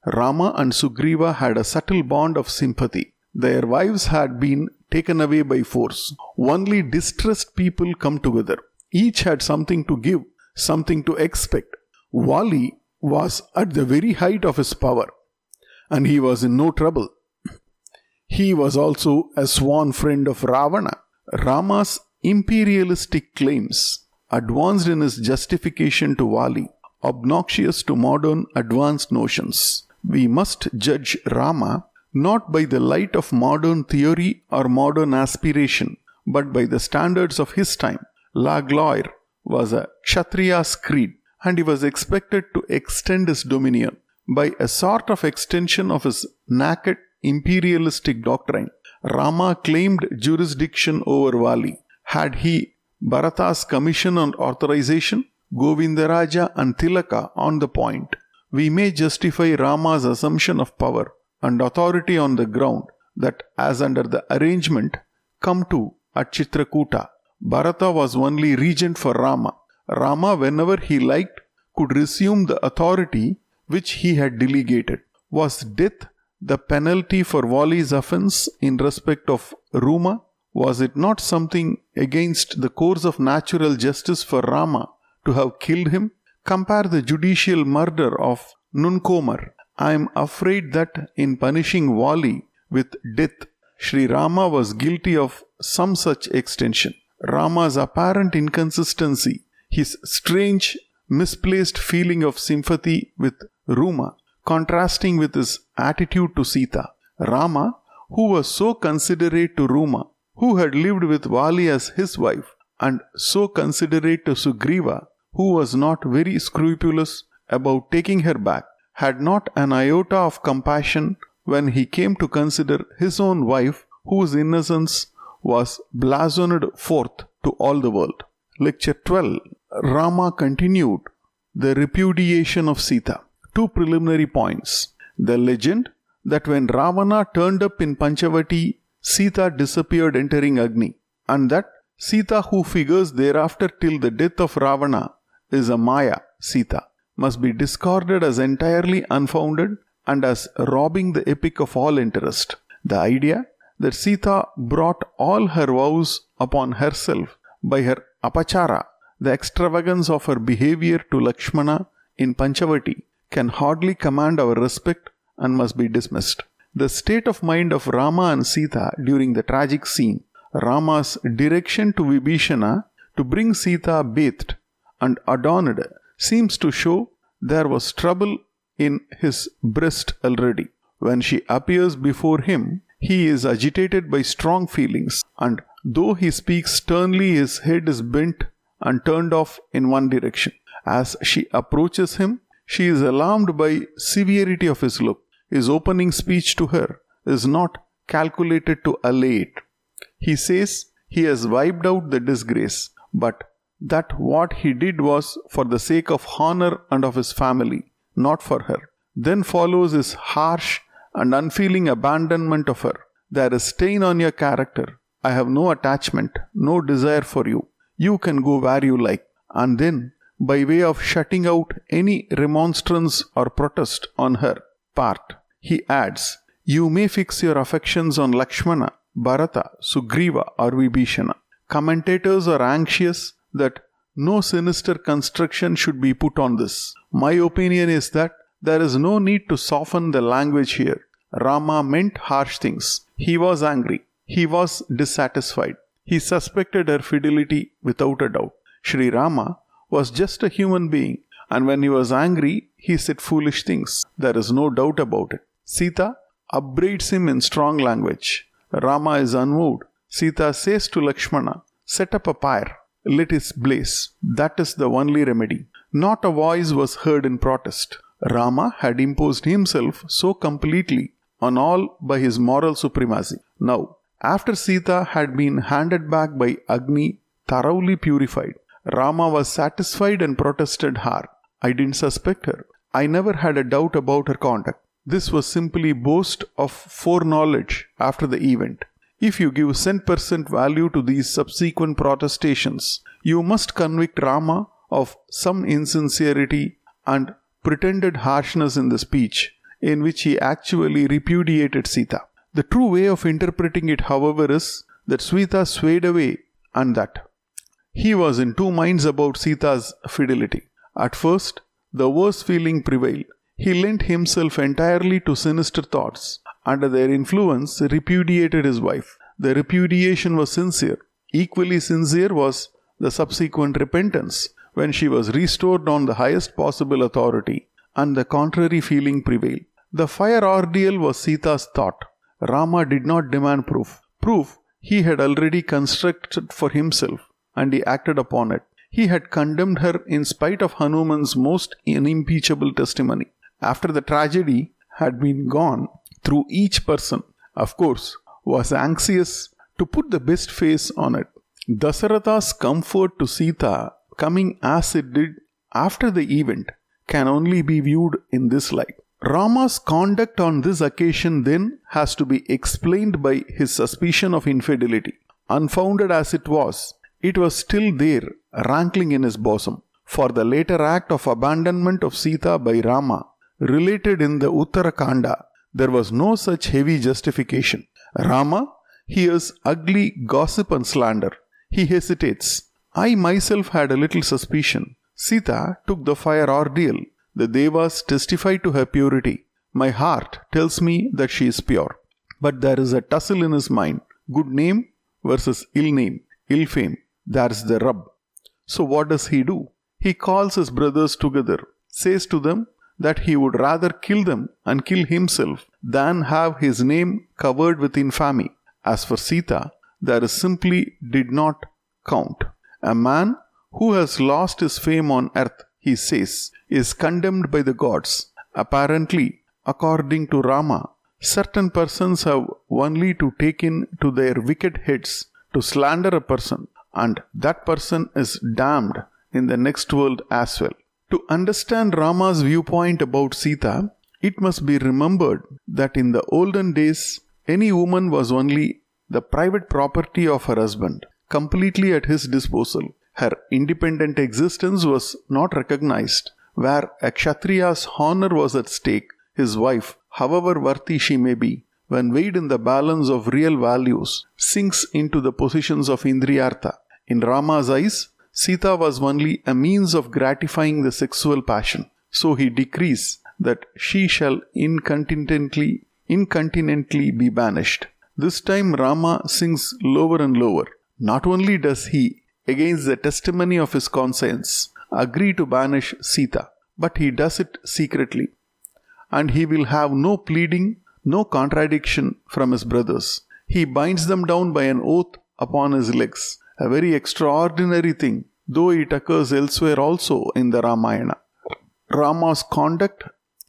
Rama and Sugriva had a subtle bond of sympathy. Their wives had been taken away by force. Only distressed people come together. Each had something to give, something to expect. Wali was at the very height of his power, and he was in no trouble. He was also a sworn friend of Ravana. Rama's imperialistic claims, advanced in his justification to Wali, obnoxious to modern advanced notions. We must judge Rama not by the light of modern theory or modern aspiration, but by the standards of his time. La Gloire was a Kshatriya's creed, and he was expected to extend his dominion by a sort of extension of his naked imperialistic doctrine. Rama claimed jurisdiction over Vali. Had he Bharata's commission and authorization, Govindaraja and Tilaka on the point, we may justify Rama's assumption of power and authority on the ground that, as under the arrangement come to at Chitrakuta, Bharata was only regent for Rama. Rama, whenever he liked, could resume the authority which he had delegated. Was death the penalty for Vali's offense in respect of Ruma? Was it not something against the course of natural justice for Rama to have killed him? Compare the judicial murder of Nuncomar. I am afraid that in punishing Wali with death, Sri Rama was guilty of some such extension. Rama's apparent inconsistency, his strange, misplaced feeling of sympathy with Ruma, contrasting with his attitude to Sita. Rama, who was so considerate to Ruma, who had lived with Vali as his wife, and so considerate to Sugriva, who was not very scrupulous about taking her back, had not an iota of compassion when he came to consider his own wife, whose innocence was blazoned forth to all the world. Lecture 12 Rama continued the repudiation of Sita. Two preliminary points. The legend that when Ravana turned up in Panchavati, Sita disappeared entering Agni, and that Sita, who figures thereafter till the death of Ravana, is a Maya, Sita, must be discarded as entirely unfounded and as robbing the epic of all interest. The idea that Sita brought all her vows upon herself by her apachara, the extravagance of her behavior to Lakshmana in Panchavati, can hardly command our respect and must be dismissed. The state of mind of Rama and Sita during the tragic scene, Rama's direction to Vibhishana to bring Sita bathed and adorned, seems to show there was trouble in his breast already. When she appears before him, he is agitated by strong feelings, and though he speaks sternly, his head is bent and turned off in one direction. As she approaches him, she is alarmed by severity of his look. His opening speech to her is not calculated to allay it. He says he has wiped out the disgrace, but that what he did was for the sake of honor and of his family, not for her. Then follows his harsh and unfeeling abandonment of her. There is stain on your character. I have no attachment, no desire for you. You can go where you like. And then, by way of shutting out any remonstrance or protest on her part, he adds, You may fix your affections on Lakshmana, Bharata, Sugriva, or Vibhishana. Commentators are anxious that no sinister construction should be put on this. My opinion is that there is no need to soften the language here. Rama meant harsh things. He was angry. He was dissatisfied. He suspected her fidelity without a doubt. Sri Rama was just a human being, and when he was angry, he said foolish things. There is no doubt about it. Sita upbraids him in strong language. Rama is unmoved. Sita says to Lakshmana, Set up a pyre, let it blaze. That is the only remedy. Not a voice was heard in protest. Rama had imposed himself so completely on all by his moral supremacy. Now, after Sita had been handed back by Agni, thoroughly purified, Rama was satisfied and protested hard. I didn't suspect her. I never had a doubt about her conduct. This was simply boast of foreknowledge after the event. If you give cent percent value to these subsequent protestations, you must convict Rama of some insincerity and pretended harshness in the speech in which he actually repudiated Sita. The true way of interpreting it, however, is that Sita swayed away and that he was in two minds about Sita's fidelity. At first, the worst feeling prevailed. He lent himself entirely to sinister thoughts. Under their influence, repudiated his wife. The repudiation was sincere. Equally sincere was the subsequent repentance when she was restored on the highest possible authority and the contrary feeling prevailed. The fire ordeal was Sita's thought. Rama did not demand proof. Proof he had already constructed for himself and he acted upon it. He had condemned her in spite of Hanuman's most unimpeachable testimony. After the tragedy had been gone through each person, of course, was anxious to put the best face on it. Dasaratha's comfort to Sita coming as it did after the event can only be viewed in this light. Rama's conduct on this occasion then has to be explained by his suspicion of infidelity. Unfounded as it was, it was still there, rankling in his bosom. For the later act of abandonment of Sita by Rama, related in the Uttarakanda, there was no such heavy justification. Rama hears ugly gossip and slander. He hesitates. I myself had a little suspicion. Sita took the fire ordeal the Devas testify to her purity. My heart tells me that she is pure. But there is a tussle in his mind good name versus ill name, ill fame. That's the rub. So, what does he do? He calls his brothers together, says to them that he would rather kill them and kill himself than have his name covered with infamy. As for Sita, there simply did not count. A man who has lost his fame on earth he says, is condemned by the gods. Apparently, according to Rama, certain persons have only to take in to their wicked heads to slander a person, and that person is damned in the next world as well. To understand Rama's viewpoint about Sita, it must be remembered that in the olden days, any woman was only the private property of her husband, completely at his disposal. Her independent existence was not recognized. Where a Kshatriya's honor was at stake, his wife, however worthy she may be, when weighed in the balance of real values, sinks into the positions of Indriyartha. In Rama's eyes, Sita was only a means of gratifying the sexual passion. So he decrees that she shall incontinently, incontinently be banished. This time Rama sinks lower and lower. Not only does he against the testimony of his conscience, agree to banish Sita, but he does it secretly. And he will have no pleading, no contradiction from his brothers. He binds them down by an oath upon his legs, a very extraordinary thing, though it occurs elsewhere also in the Ramayana. Rama's conduct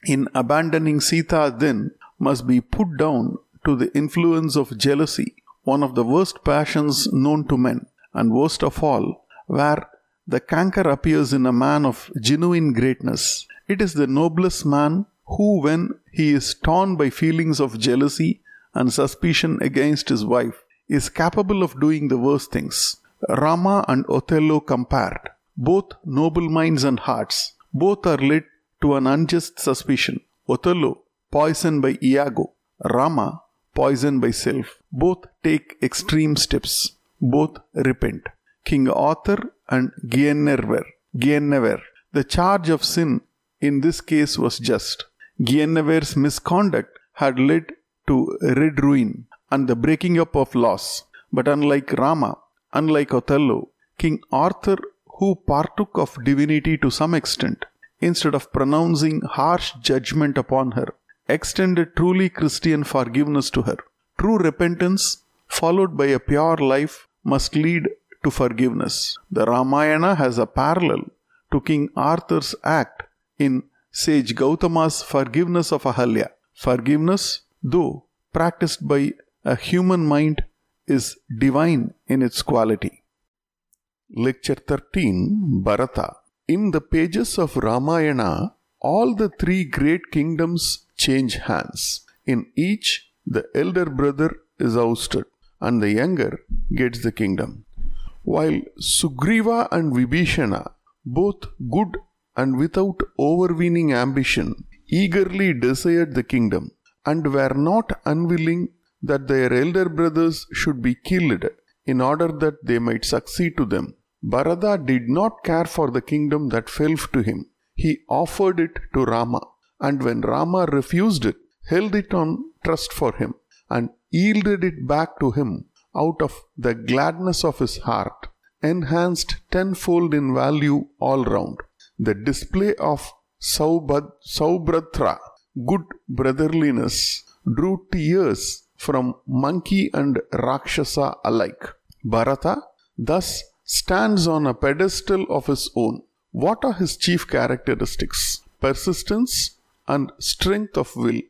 in abandoning Sita then must be put down to the influence of jealousy one of the worst passions known to men, and worst of all, where the canker appears in a man of genuine greatness. It is the noblest man who, when he is torn by feelings of jealousy and suspicion against his wife, is capable of doing the worst things. Rama and Othello compared, both noble minds and hearts, both are led to an unjust suspicion. Othello, poisoned by Iago, Rama, poisoned by self. Both take extreme steps, both repent. King Arthur and Guinevere. Guinevere. The charge of sin in this case was just. Guinevere's misconduct had led to red ruin and the breaking up of laws. But unlike Rama, unlike Othello, King Arthur, who partook of divinity to some extent, instead of pronouncing harsh judgment upon her, extended truly Christian forgiveness to her. True repentance, followed by a pure life, must lead to forgiveness. The Ramayana has a parallel to King Arthur's act in sage Gautama's forgiveness of Ahalya. Forgiveness, though practiced by a human mind, is divine in its quality. Lecture 13 Bharata. In the pages of Ramayana, all the three great kingdoms change hands. In each, the elder brother is ousted and the younger gets the kingdom. While Sugriva and Vibhishana, both good and without overweening ambition, eagerly desired the kingdom and were not unwilling that their elder brothers should be killed in order that they might succeed to them. Bharata did not care for the kingdom that fell to him. He offered it to Rama, and when Rama refused it, held it on trust for him, and yielded it back to him out of the gladness of his heart, enhanced tenfold in value all round. The display of Saubhratra, good brotherliness, drew tears from monkey and Rakshasa alike. Bharata thus stands on a pedestal of his own. What are his chief characteristics? Persistence and strength of will,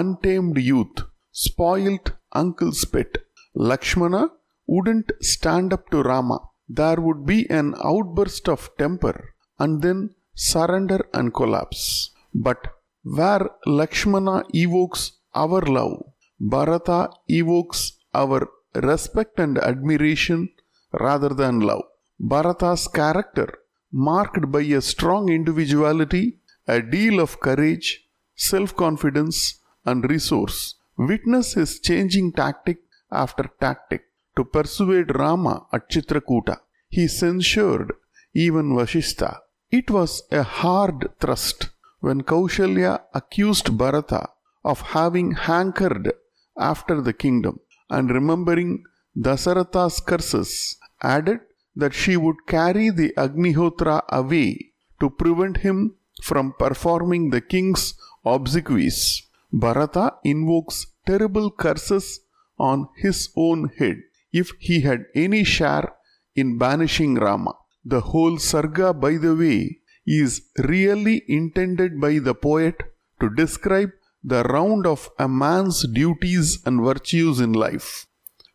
untamed youth, spoilt uncle's pet, Lakshmana wouldn't stand up to Rama. There would be an outburst of temper and then surrender and collapse. But where Lakshmana evokes our love, Bharata evokes our respect and admiration rather than love. Bharata's character, marked by a strong individuality, a deal of courage, self confidence, and resource, witness his changing tactic after tactic to persuade Rama at Chitrakuta. He censured even Vashistha. It was a hard thrust when Kaushalya accused Bharata of having hankered after the kingdom and remembering Dasaratha's curses, added that she would carry the Agnihotra away to prevent him from performing the king's obsequies. Bharata invokes terrible curses on his own head if he had any share in banishing Rama. The whole sarga, by the way, is really intended by the poet to describe the round of a man's duties and virtues in life.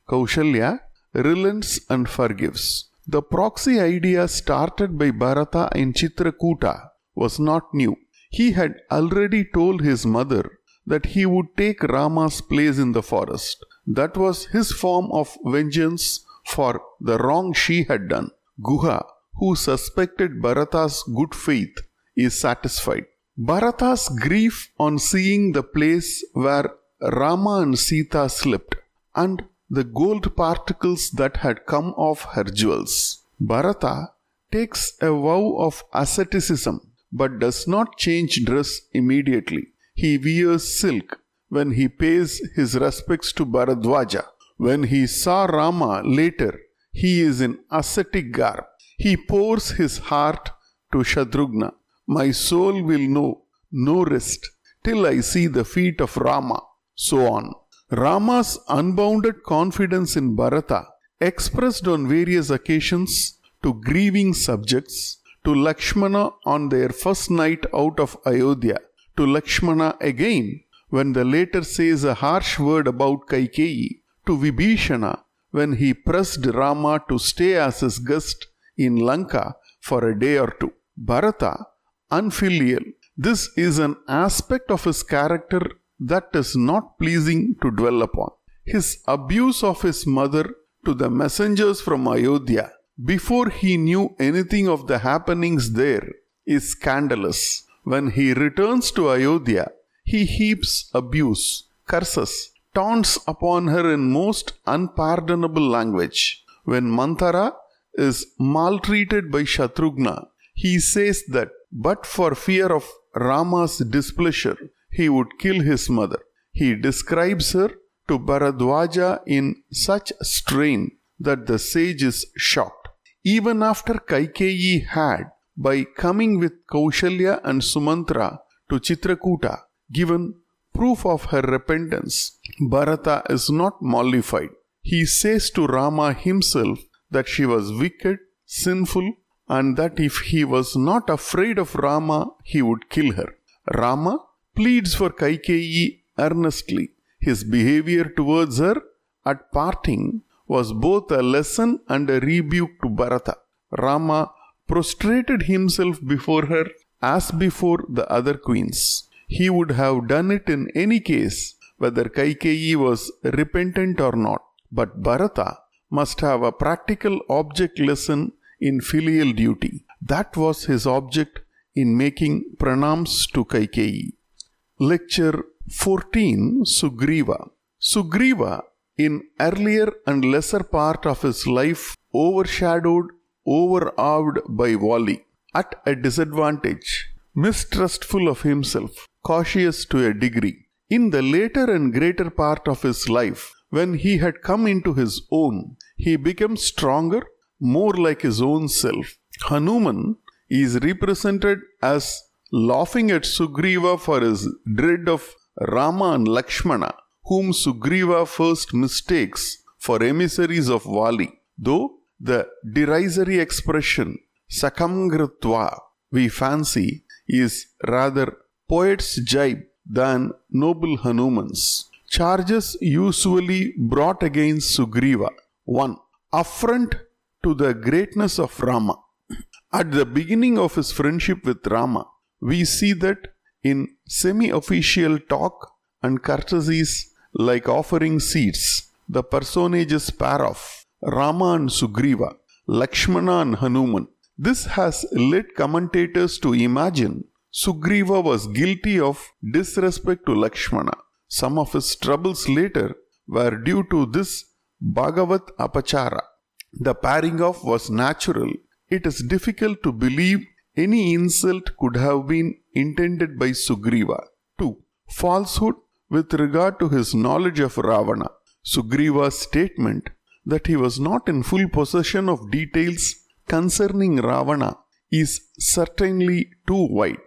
Kaushalya relents and forgives. The proxy idea started by Bharata in Chitrakuta was not new. He had already told his mother that he would take Rama's place in the forest. That was his form of vengeance for the wrong she had done. Guha, who suspected Bharata's good faith, is satisfied. Bharata's grief on seeing the place where Rama and Sita slept and the gold particles that had come off her jewels. Bharata takes a vow of asceticism but does not change dress immediately. He wears silk when he pays his respects to Bharadwaja. When he saw Rama later, he is in ascetic garb. He pours his heart to Shatrugna. My soul will know no rest till I see the feet of Rama. So on. Rama's unbounded confidence in Bharata, expressed on various occasions to grieving subjects, to Lakshmana on their first night out of Ayodhya, to Lakshmana again when the latter says a harsh word about Kaikeyi to Vibhishana when he pressed Rama to stay as his guest in Lanka for a day or two. Bharata, unfilial, this is an aspect of his character that is not pleasing to dwell upon. His abuse of his mother to the messengers from Ayodhya before he knew anything of the happenings there is scandalous. When he returns to Ayodhya, he heaps abuse, curses, taunts upon her in most unpardonable language. When Manthara is maltreated by Shatrughna, he says that but for fear of Rama's displeasure, he would kill his mother. He describes her to Bharadwaja in such strain that the sage is shocked. Even after Kaikeyi had, by coming with Kaushalya and Sumantra to Chitrakuta, given proof of her repentance, Bharata is not mollified. He says to Rama himself that she was wicked, sinful, and that if he was not afraid of Rama, he would kill her. Rama pleads for Kaikeyi earnestly. His behavior towards her at parting was both a lesson and a rebuke to Bharata. Rama prostrated himself before her as before the other queens. He would have done it in any case, whether Kaikeyi was repentant or not. But Bharata must have a practical object lesson in filial duty. That was his object in making pranams to Kaikeyi. Lecture 14 Sugriva. Sugriva, in earlier and lesser part of his life, overshadowed, overawed by Vali, at a disadvantage, mistrustful of himself, cautious to a degree. In the later and greater part of his life, when he had come into his own, he became stronger, more like his own self. Hanuman is represented as laughing at Sugriva for his dread of Rama and Lakshmana, whom Sugriva first mistakes for emissaries of Vali, though the derisory expression sakamgritva we fancy is rather poet's jibe than noble Hanuman's. Charges usually brought against Sugriva 1. Affront to the greatness of Rama. At the beginning of his friendship with Rama, we see that in semi official talk and courtesies like offering seats, the personages pair of Rama and Sugriva, Lakshmana and Hanuman. This has led commentators to imagine Sugriva was guilty of disrespect to Lakshmana. Some of his troubles later were due to this Bhagavat Apachara. The pairing off was natural. It is difficult to believe any insult could have been intended by Sugriva. 2. Falsehood with regard to his knowledge of Ravana. Sugriva's statement that he was not in full possession of details concerning Ravana is certainly too wide,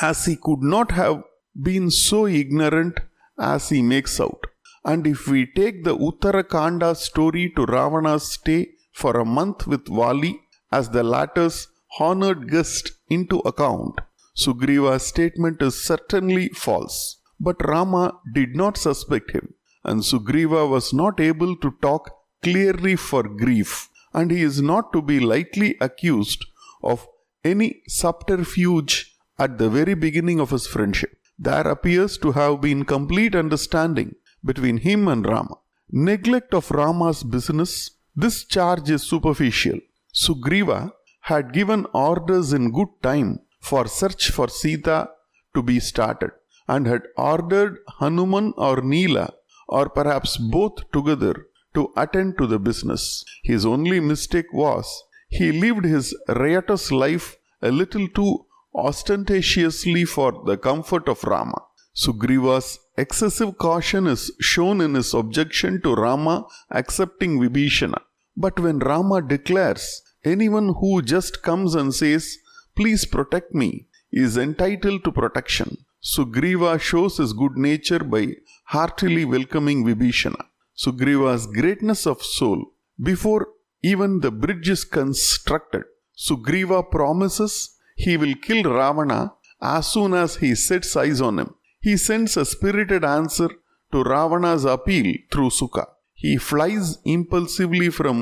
as he could not have been so ignorant as he makes out. And if we take the Uttarakanda story to Ravana's stay for a month with Vali as the latter's honored guest into account, Sugriva's statement is certainly false. But Rama did not suspect him, and Sugriva was not able to talk clearly for grief, and he is not to be lightly accused of any subterfuge at the very beginning of his friendship. There appears to have been complete understanding between him and Rama. Neglect of Rama's business this charge is superficial. Sugriva had given orders in good time for search for Sita to be started and had ordered Hanuman or Neela or perhaps both together to attend to the business. His only mistake was he lived his riotous life a little too ostentatiously for the comfort of Rama. Sugriva's excessive caution is shown in his objection to Rama accepting Vibhishana. But when Rama declares, anyone who just comes and says, Please protect me, is entitled to protection, Sugriva shows his good nature by heartily welcoming Vibhishana. Sugriva's greatness of soul, before even the bridge is constructed, Sugriva promises he will kill Ravana as soon as he sets eyes on him. He sends a spirited answer to Ravana's appeal through Sukha. he flies impulsively from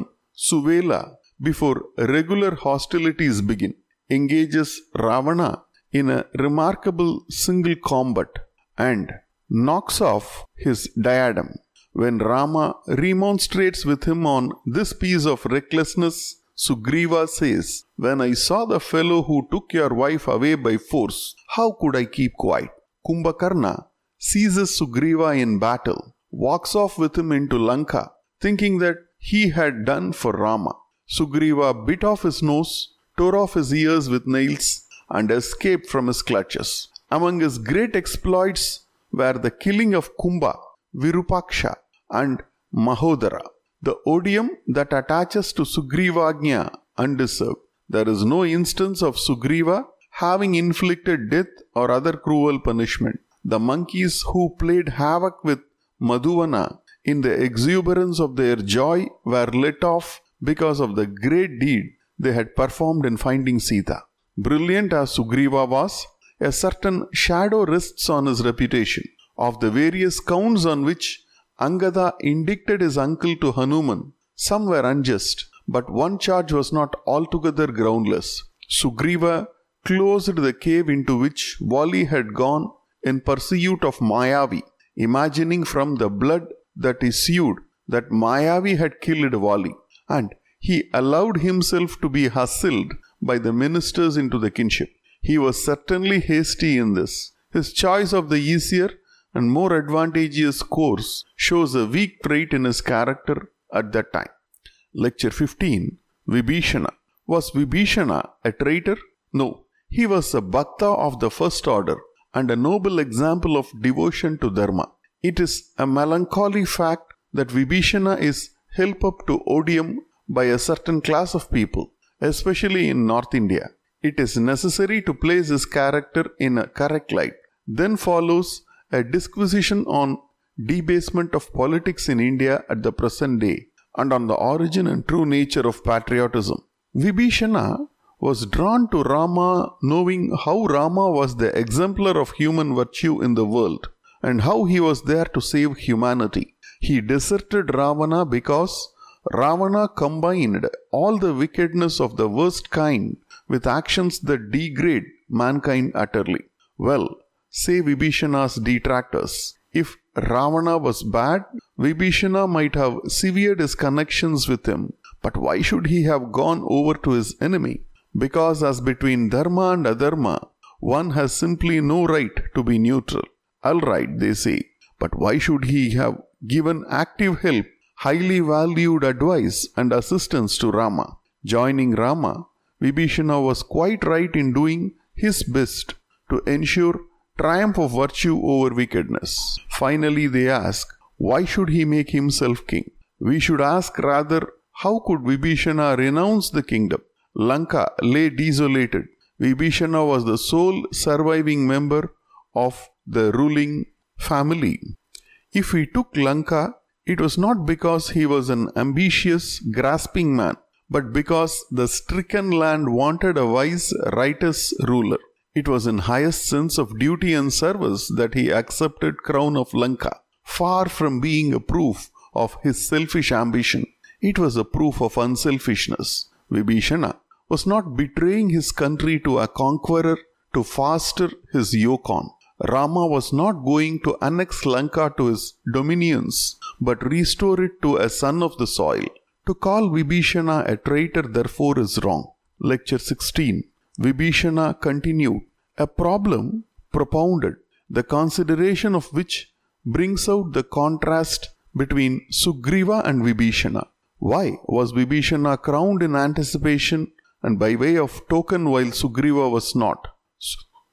Suvela before regular hostilities begin, engages Ravana in a remarkable single combat, and knocks off his diadem. When Rama remonstrates with him on this piece of recklessness, Sugriva says, When I saw the fellow who took your wife away by force, how could I keep quiet? Kumbhakarna seizes Sugriva in battle, walks off with him into Lanka, thinking that he had done for Rama. Sugriva bit off his nose, tore off his ears with nails, and escaped from his clutches. Among his great exploits were the killing of Kumbha, Virupaksha, and Mahodara. The odium that attaches to Sugriva, Sugrivagnya undeserved. There is no instance of Sugriva having inflicted death or other cruel punishment. The monkeys who played havoc with Madhuvana in the exuberance of their joy were let off because of the great deed they had performed in finding Sita. Brilliant as Sugriva was, a certain shadow rests on his reputation. Of the various counts on which Angada indicted his uncle to Hanuman, some were unjust, but one charge was not altogether groundless. Sugriva closed the cave into which Vali had gone in pursuit of Mayavi, imagining from the blood that issued that Mayavi had killed Vali, and he allowed himself to be hustled by the ministers into the kinship. He was certainly hasty in this. His choice of the easier and more advantageous course shows a weak trait in his character at that time. Lecture 15 Vibhishana. Was Vibhishana a traitor? No, he was a bhakta of the first order and a noble example of devotion to Dharma. It is a melancholy fact that Vibhishana is held up to odium by a certain class of people especially in North India. It is necessary to place his character in a correct light. Then follows a disquisition on debasement of politics in India at the present day and on the origin and true nature of patriotism. Vibhishana was drawn to Rama knowing how Rama was the exemplar of human virtue in the world and how he was there to save humanity. He deserted Ravana because Ravana combined all the wickedness of the worst kind with actions that degrade mankind utterly. Well, say Vibhishana's detractors, if Ravana was bad, Vibhishana might have severed his connections with him. But why should he have gone over to his enemy? Because, as between Dharma and Adharma, one has simply no right to be neutral. All right, they say. But why should he have given active help highly valued advice and assistance to Rama. Joining Rama, Vibhishana was quite right in doing his best to ensure triumph of virtue over wickedness. Finally, they ask, why should he make himself king? We should ask rather, how could Vibhishana renounce the kingdom? Lanka lay desolated. Vibhishana was the sole surviving member of the ruling family. If he took Lanka, it was not because he was an ambitious, grasping man, but because the stricken land wanted a wise, righteous ruler. It was in highest sense of duty and service that he accepted crown of Lanka, far from being a proof of his selfish ambition. It was a proof of unselfishness. Vibhishana was not betraying his country to a conqueror to foster his yoke on. Rama was not going to annex Lanka to his dominions, but restore it to a son of the soil. To call Vibhishana a traitor, therefore, is wrong. Lecture 16 Vibhishana continued. A problem propounded, the consideration of which brings out the contrast between Sugriva and Vibhishana. Why was Vibhishana crowned in anticipation and by way of token while Sugriva was not?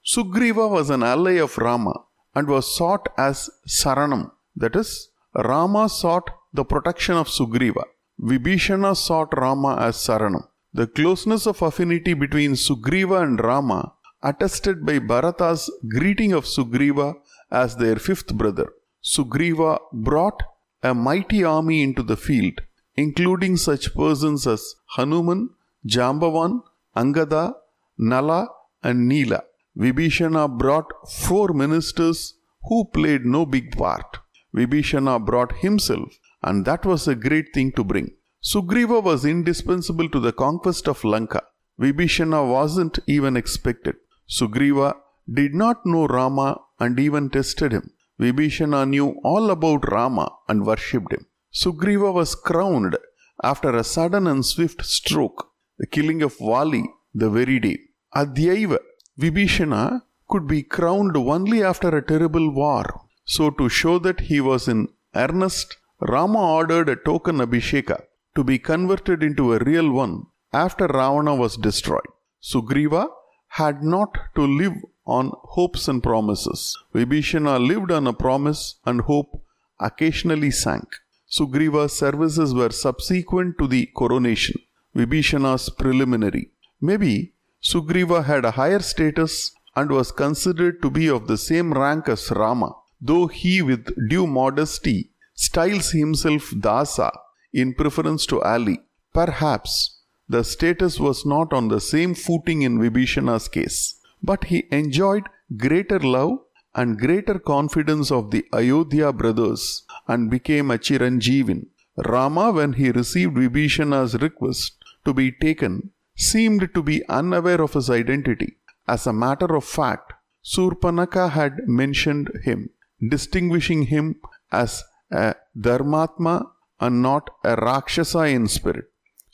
Sugriva was an ally of Rama and was sought as Saranam, that is, Rama sought the protection of Sugriva. Vibhishana sought Rama as Saranam. The closeness of affinity between Sugriva and Rama, attested by Bharata's greeting of Sugriva as their fifth brother. Sugriva brought a mighty army into the field, including such persons as Hanuman, Jambavan, Angada, Nala, and Nila. Vibhishana brought four ministers who played no big part. Vibhishana brought himself and that was a great thing to bring. Sugriva was indispensable to the conquest of Lanka. Vibhishana wasn't even expected. Sugriva did not know Rama and even tested him. Vibhishana knew all about Rama and worshipped him. Sugriva was crowned after a sudden and swift stroke, the killing of Vali the very day. Adyaiva, Vibhishana could be crowned only after a terrible war. So, to show that he was in earnest, Rama ordered a token Abhisheka to be converted into a real one after Ravana was destroyed. Sugriva had not to live on hopes and promises. Vibhishana lived on a promise and hope occasionally sank. Sugriva's services were subsequent to the coronation, Vibhishana's preliminary. Maybe Sugriva had a higher status and was considered to be of the same rank as Rama, though he, with due modesty, styles himself Dasa in preference to Ali. Perhaps the status was not on the same footing in Vibhishana's case, but he enjoyed greater love and greater confidence of the Ayodhya brothers and became a Chiranjeevin. Rama, when he received Vibhishana's request to be taken, seemed to be unaware of his identity. As a matter of fact, Surpanaka had mentioned him, distinguishing him as a Dharmatma and not a Rakshasa in spirit.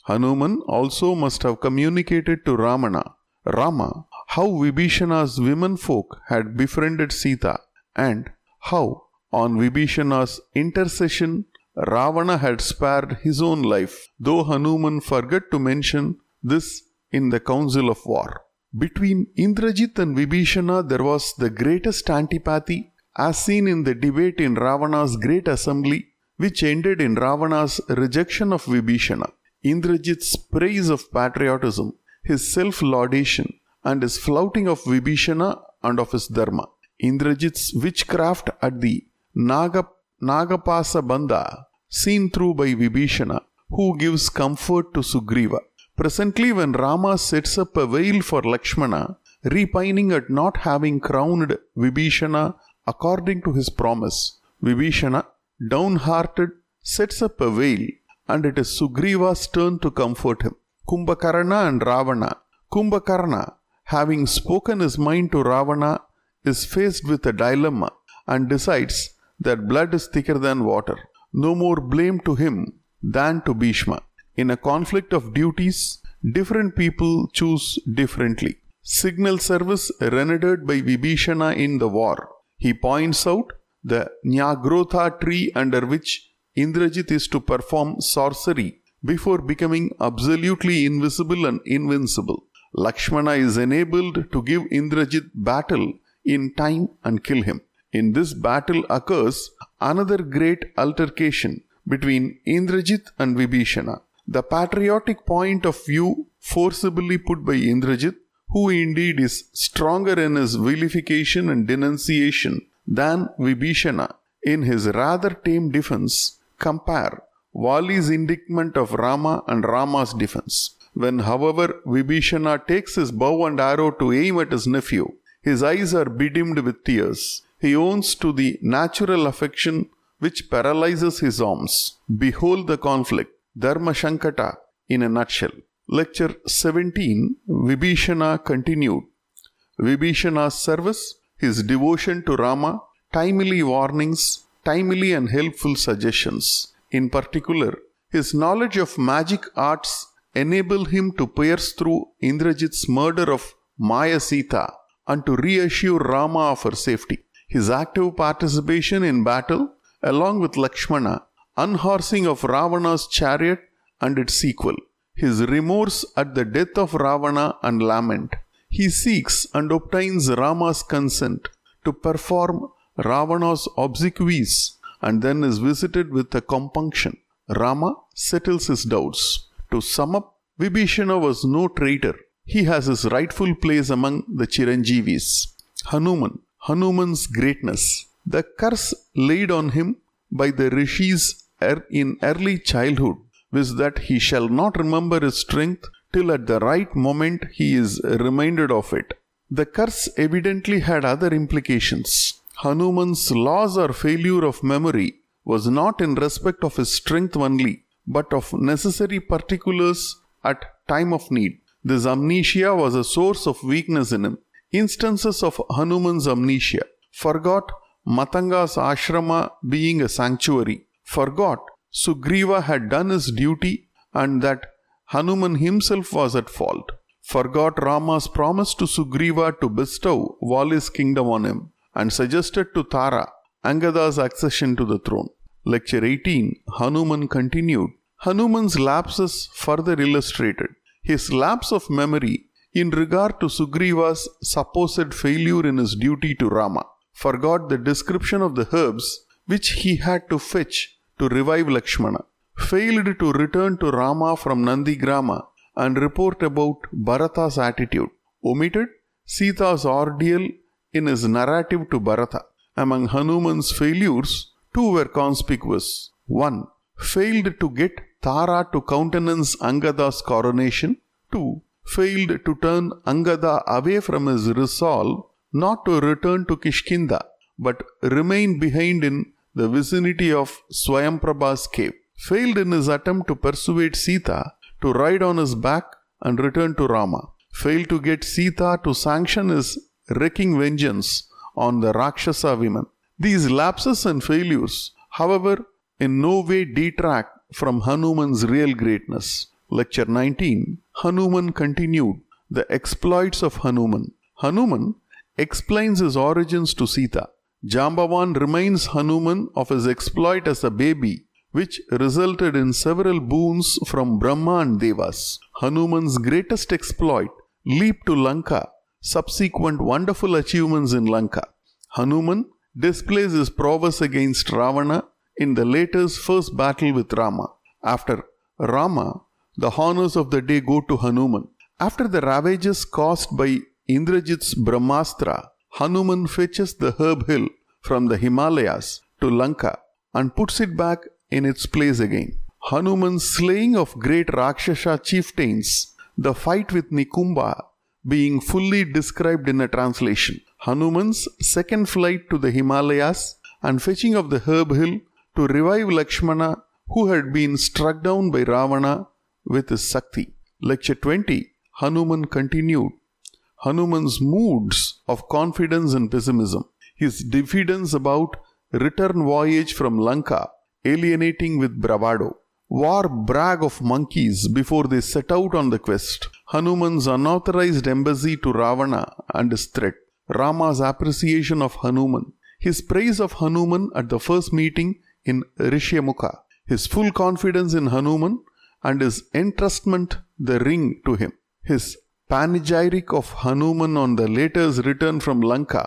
Hanuman also must have communicated to Ramana, Rama, how Vibhishana's women folk had befriended Sita and how, on Vibhishana's intercession, Ravana had spared his own life, though Hanuman forgot to mention this in the council of war. Between Indrajit and Vibhishana, there was the greatest antipathy, as seen in the debate in Ravana's great assembly, which ended in Ravana's rejection of Vibhishana. Indrajit's praise of patriotism, his self laudation, and his flouting of Vibhishana and of his dharma. Indrajit's witchcraft at the Naga, Nagapasa Bandha, seen through by Vibhishana, who gives comfort to Sugriva. Presently, when Rama sets up a veil for Lakshmana, repining at not having crowned Vibhishana according to his promise, Vibhishana, downhearted, sets up a veil, and it is Sugriva's turn to comfort him. Kumbhakarna and Ravana. Kumbhakarna, having spoken his mind to Ravana, is faced with a dilemma and decides that blood is thicker than water. No more blame to him than to Bhishma. In a conflict of duties, different people choose differently. Signal service rendered by Vibhishana in the war. He points out the Nyagrotha tree under which Indrajit is to perform sorcery before becoming absolutely invisible and invincible. Lakshmana is enabled to give Indrajit battle in time and kill him. In this battle occurs another great altercation between Indrajit and Vibhishana. The patriotic point of view forcibly put by Indrajit, who indeed is stronger in his vilification and denunciation than Vibhishana in his rather tame defense, compare Vali's indictment of Rama and Rama's defense. When, however, Vibhishana takes his bow and arrow to aim at his nephew, his eyes are bedimmed with tears. He owns to the natural affection which paralyzes his arms. Behold the conflict, Dharma Shankata, in a nutshell. Lecture 17 Vibhishana continued. Vibhishana's service, his devotion to Rama, timely warnings, timely and helpful suggestions. In particular, his knowledge of magic arts enable him to pierce through Indrajit's murder of Maya Sita and to reassure Rama of her safety. His active participation in battle, along with Lakshmana, unhorsing of Ravana's chariot and its sequel, his remorse at the death of Ravana and lament. He seeks and obtains Rama's consent to perform Ravana's obsequies and then is visited with a compunction. Rama settles his doubts. To sum up, Vibhishana was no traitor. He has his rightful place among the Chiranjeevis. Hanuman, Hanuman's greatness. The curse laid on him by the rishis er, in early childhood was that he shall not remember his strength till at the right moment he is reminded of it. The curse evidently had other implications. Hanuman's loss or failure of memory was not in respect of his strength only, but of necessary particulars at time of need. This amnesia was a source of weakness in him. Instances of Hanuman's amnesia. Forgot Matanga's ashrama being a sanctuary, forgot Sugriva had done his duty and that Hanuman himself was at fault, forgot Rama's promise to Sugriva to bestow Vali's kingdom on him, and suggested to Tara Angada's accession to the throne. Lecture 18 Hanuman continued. Hanuman's lapses further illustrated. His lapse of memory in regard to Sugriva's supposed failure in his duty to Rama, forgot the description of the herbs which he had to fetch to revive Lakshmana, failed to return to Rama from Nandigrama and report about Bharata's attitude, omitted Sita's ordeal in his narrative to Bharata. Among Hanuman's failures, two were conspicuous. One, failed to get Tara to countenance Angada's coronation. Two, failed to turn Angada away from his resolve not to return to Kishkinda but remain behind in the vicinity of Swayamprabha's cave. Failed in his attempt to persuade Sita to ride on his back and return to Rama. Failed to get Sita to sanction his wreaking vengeance on the Rakshasa women. These lapses and failures, however, in no way detract from Hanuman's real greatness. Lecture 19 Hanuman continued the exploits of Hanuman. Hanuman explains his origins to Sita. Jambavan reminds Hanuman of his exploit as a baby, which resulted in several boons from Brahma and Devas. Hanuman's greatest exploit, leap to Lanka, subsequent wonderful achievements in Lanka. Hanuman displays his prowess against Ravana in the latter's first battle with Rama. After Rama, the honors of the day go to Hanuman. After the ravages caused by Indrajit's Brahmastra, Hanuman fetches the herb hill from the Himalayas to Lanka and puts it back in its place again. Hanuman's slaying of great Rakshasa chieftains, the fight with Nikumbha, being fully described in a translation. Hanuman's second flight to the Himalayas and fetching of the herb hill to revive Lakshmana, who had been struck down by Ravana with his Sakti. Lecture 20 Hanuman continued. Hanuman's moods of confidence and pessimism, his diffidence about return voyage from Lanka, alienating with bravado, war brag of monkeys before they set out on the quest, Hanuman's unauthorized embassy to Ravana and his threat, Rama's appreciation of Hanuman, his praise of Hanuman at the first meeting in Rishyamukha, his full confidence in Hanuman and his entrustment the ring to him, his panegyric of Hanuman on the latter's return from Lanka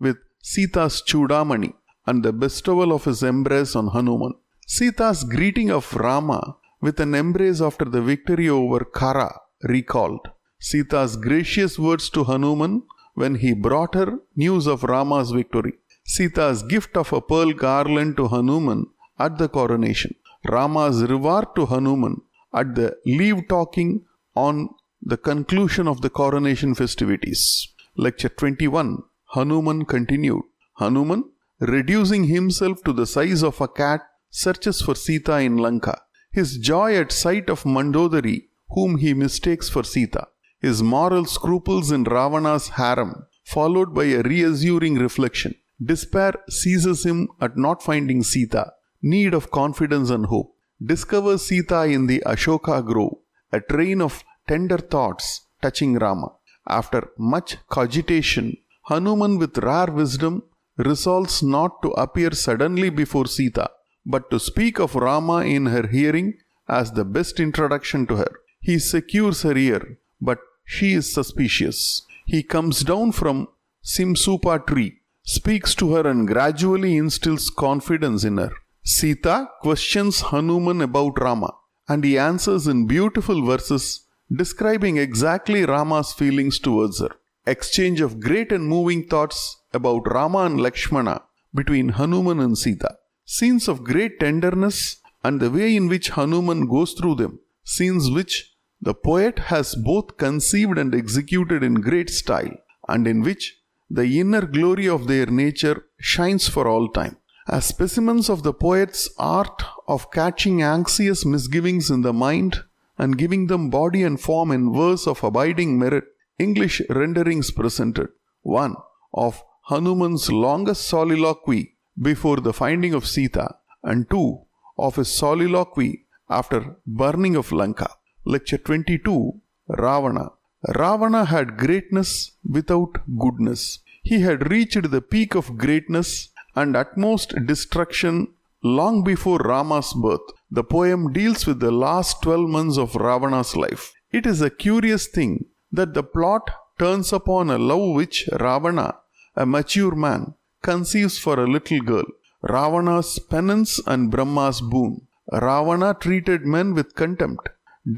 with Sita's Chudamani and the bestowal of his embrace on Hanuman, Sita's greeting of Rama with an embrace after the victory over Khara recalled, Sita's gracious words to Hanuman when he brought her news of Rama's victory, Sita's gift of a pearl garland to Hanuman at the coronation, Rama's reward to Hanuman at the leave talking on the conclusion of the coronation festivities. Lecture 21 Hanuman continued. Hanuman, reducing himself to the size of a cat, searches for Sita in Lanka. His joy at sight of Mandodari, whom he mistakes for Sita. His moral scruples in Ravana's harem, followed by a reassuring reflection. Despair seizes him at not finding Sita, need of confidence and hope. Discovers Sita in the Ashoka grove, a train of tender thoughts touching Rama. After much cogitation, Hanuman, with rare wisdom, resolves not to appear suddenly before Sita, but to speak of Rama in her hearing as the best introduction to her. He secures her ear, but she is suspicious. He comes down from Simsupa tree speaks to her and gradually instills confidence in her. Sita questions Hanuman about Rama and he answers in beautiful verses describing exactly Rama's feelings towards her. Exchange of great and moving thoughts about Rama and Lakshmana between Hanuman and Sita. Scenes of great tenderness and the way in which Hanuman goes through them. Scenes which the poet has both conceived and executed in great style and in which the inner glory of their nature shines for all time. As specimens of the poet's art of catching anxious misgivings in the mind and giving them body and form in verse of abiding merit, English renderings presented. 1. Of Hanuman's longest soliloquy before the finding of Sita, and 2. Of his soliloquy after burning of Lanka. Lecture 22 Ravana. Ravana had greatness without goodness. He had reached the peak of greatness and utmost destruction long before Rama's birth. The poem deals with the last 12 months of Ravana's life. It is a curious thing that the plot turns upon a love which Ravana, a mature man, conceives for a little girl. Ravana's penance and Brahma's boon. Ravana treated men with contempt,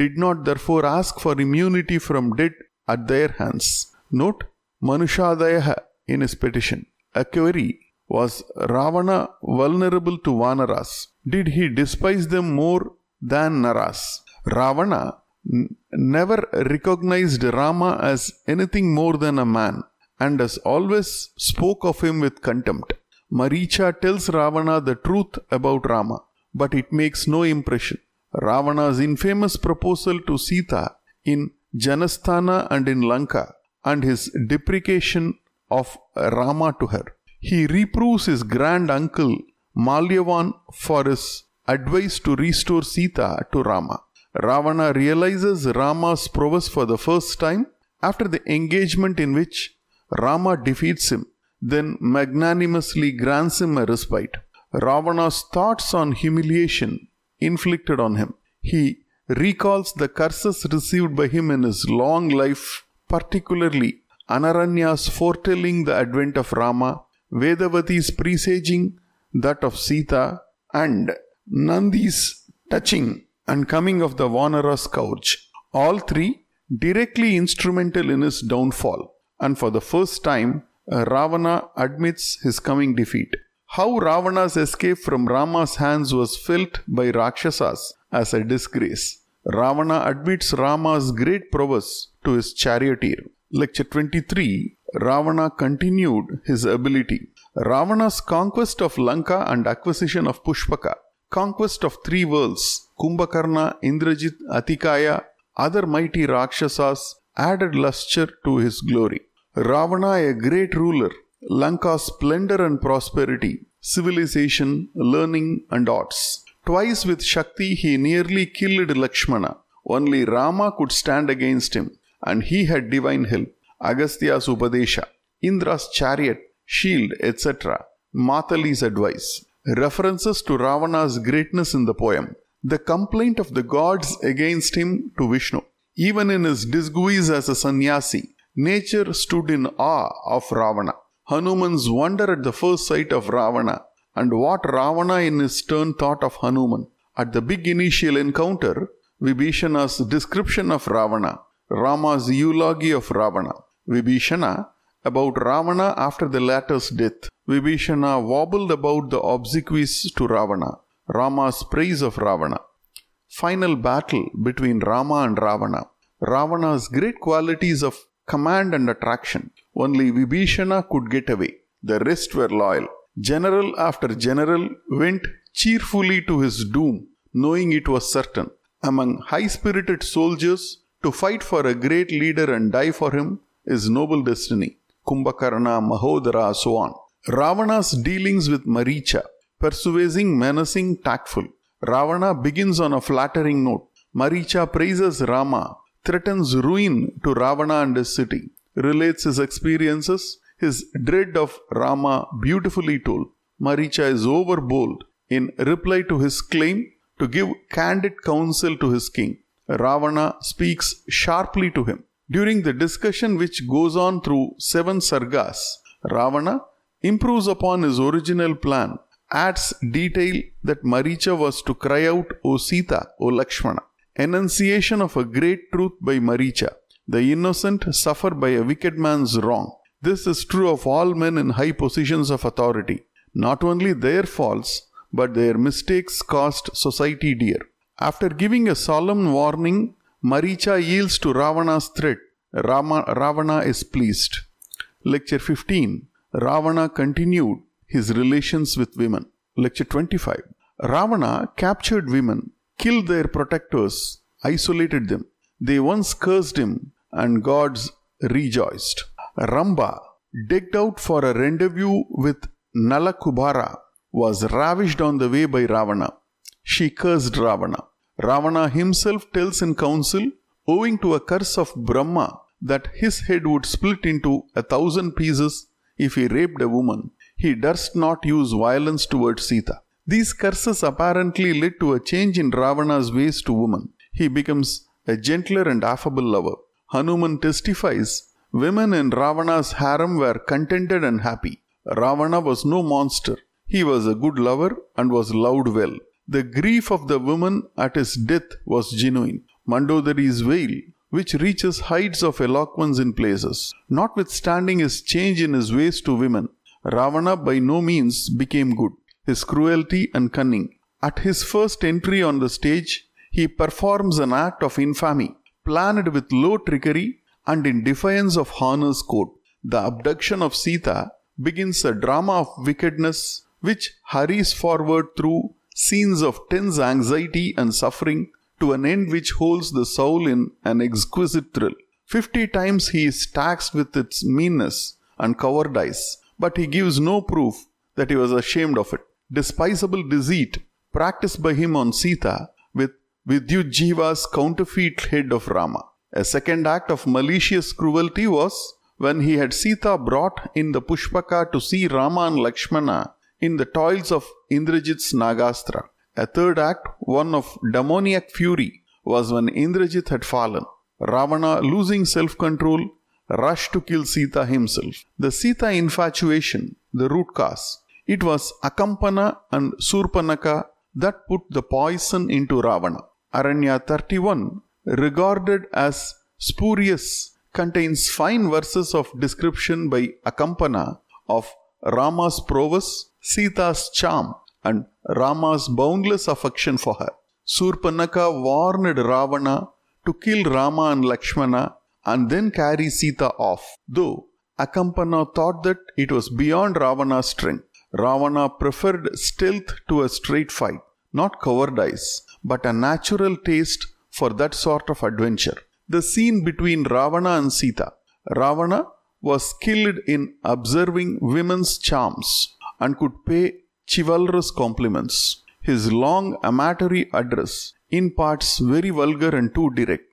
did not therefore ask for immunity from death at their hands. Note Manushadayaha in his petition. A query Was Ravana vulnerable to Vanaras? Did he despise them more than Naras? Ravana n- never recognized Rama as anything more than a man and has always spoke of him with contempt. Maricha tells Ravana the truth about Rama but it makes no impression. Ravana's infamous proposal to Sita in Janasthana and in Lanka, and his deprecation of Rama to her. He reproves his grand uncle Malyavan for his advice to restore Sita to Rama. Ravana realizes Rama's prowess for the first time after the engagement in which Rama defeats him, then magnanimously grants him a respite. Ravana's thoughts on humiliation inflicted on him. He recalls the curses received by him in his long life, particularly Anaranya's foretelling the advent of Rama, Vedavati's presaging that of Sita, and Nandi's touching and coming of the Vanara scourge. All three directly instrumental in his downfall, and for the first time, Ravana admits his coming defeat. How Ravana's escape from Rama's hands was felt by Rakshasas as a disgrace. Ravana admits Rama's great prowess to his charioteer. Lecture 23 Ravana continued his ability. Ravana's conquest of Lanka and acquisition of Pushpaka, conquest of three worlds, Kumbhakarna, Indrajit, Atikaya, other mighty Rakshasas added luster to his glory. Ravana, a great ruler, Lanka's splendor and prosperity, civilization, learning, and arts. Twice with Shakti he nearly killed Lakshmana. Only Rama could stand against him, and he had divine help. Agastya's Upadesha, Indra's chariot, shield, etc. Matali's advice. References to Ravana's greatness in the poem. The complaint of the gods against him to Vishnu. Even in his disguise as a sannyasi, nature stood in awe of Ravana. Hanuman's wonder at the first sight of Ravana and what Ravana in his turn thought of Hanuman. At the big initial encounter, Vibhishana's description of Ravana, Rama's eulogy of Ravana, Vibhishana about Ravana after the latter's death. Vibhishana wobbled about the obsequies to Ravana, Rama's praise of Ravana. Final battle between Rama and Ravana. Ravana's great qualities of command and attraction. Only Vibhishana could get away. The rest were loyal. General after general went cheerfully to his doom, knowing it was certain. Among high spirited soldiers, to fight for a great leader and die for him is noble destiny. Kumbhakarna, Mahodara, so on. Ravana's dealings with Maricha, persuading, menacing, tactful. Ravana begins on a flattering note. Maricha praises Rama, threatens ruin to Ravana and his city relates his experiences, his dread of Rama beautifully told. Maricha is overbold in reply to his claim to give candid counsel to his king. Ravana speaks sharply to him. During the discussion which goes on through seven sargas, Ravana improves upon his original plan, adds detail that Maricha was to cry out, O Sita, O Lakshmana. Enunciation of a great truth by Maricha. The innocent suffer by a wicked man's wrong. This is true of all men in high positions of authority. Not only their faults, but their mistakes cost society dear. After giving a solemn warning, Maricha yields to Ravana's threat. Rama, Ravana is pleased. Lecture 15 Ravana continued his relations with women. Lecture 25 Ravana captured women, killed their protectors, isolated them. They once cursed him, and gods rejoiced. Rambha, decked out for a rendezvous with Nalakubara, was ravished on the way by Ravana. She cursed Ravana. Ravana himself tells in council, owing to a curse of Brahma, that his head would split into a thousand pieces if he raped a woman. He durst not use violence towards Sita. These curses apparently led to a change in Ravana's ways to women. He becomes a gentler and affable lover. Hanuman testifies women in Ravana's harem were contented and happy. Ravana was no monster. He was a good lover and was loved well. The grief of the woman at his death was genuine. Mandodari's veil, which reaches heights of eloquence in places. Notwithstanding his change in his ways to women, Ravana by no means became good his cruelty and cunning. At his first entry on the stage, he performs an act of infamy, planned with low trickery and in defiance of honor's code. The abduction of Sita begins a drama of wickedness which hurries forward through scenes of tense anxiety and suffering to an end which holds the soul in an exquisite thrill. Fifty times he is taxed with its meanness and cowardice, but he gives no proof that he was ashamed of it despisable deceit practiced by him on Sita with Vidyujjihva's counterfeit head of Rama. A second act of malicious cruelty was when he had Sita brought in the Pushpaka to see Rama and Lakshmana in the toils of Indrajit's Nagastra. A third act, one of demoniac fury, was when Indrajit had fallen. Ravana, losing self control, rushed to kill Sita himself. The Sita infatuation, the root cause, it was Akampana and Surpanaka that put the poison into Ravana. Aranya 31, regarded as spurious, contains fine verses of description by Akampana of Rama's prowess, Sita's charm, and Rama's boundless affection for her. Surpanaka warned Ravana to kill Rama and Lakshmana and then carry Sita off, though Akampana thought that it was beyond Ravana's strength. Ravana preferred stealth to a straight fight, not cowardice, but a natural taste for that sort of adventure. The scene between Ravana and Sita. Ravana was skilled in observing women's charms and could pay chivalrous compliments. His long amatory address in parts very vulgar and too direct.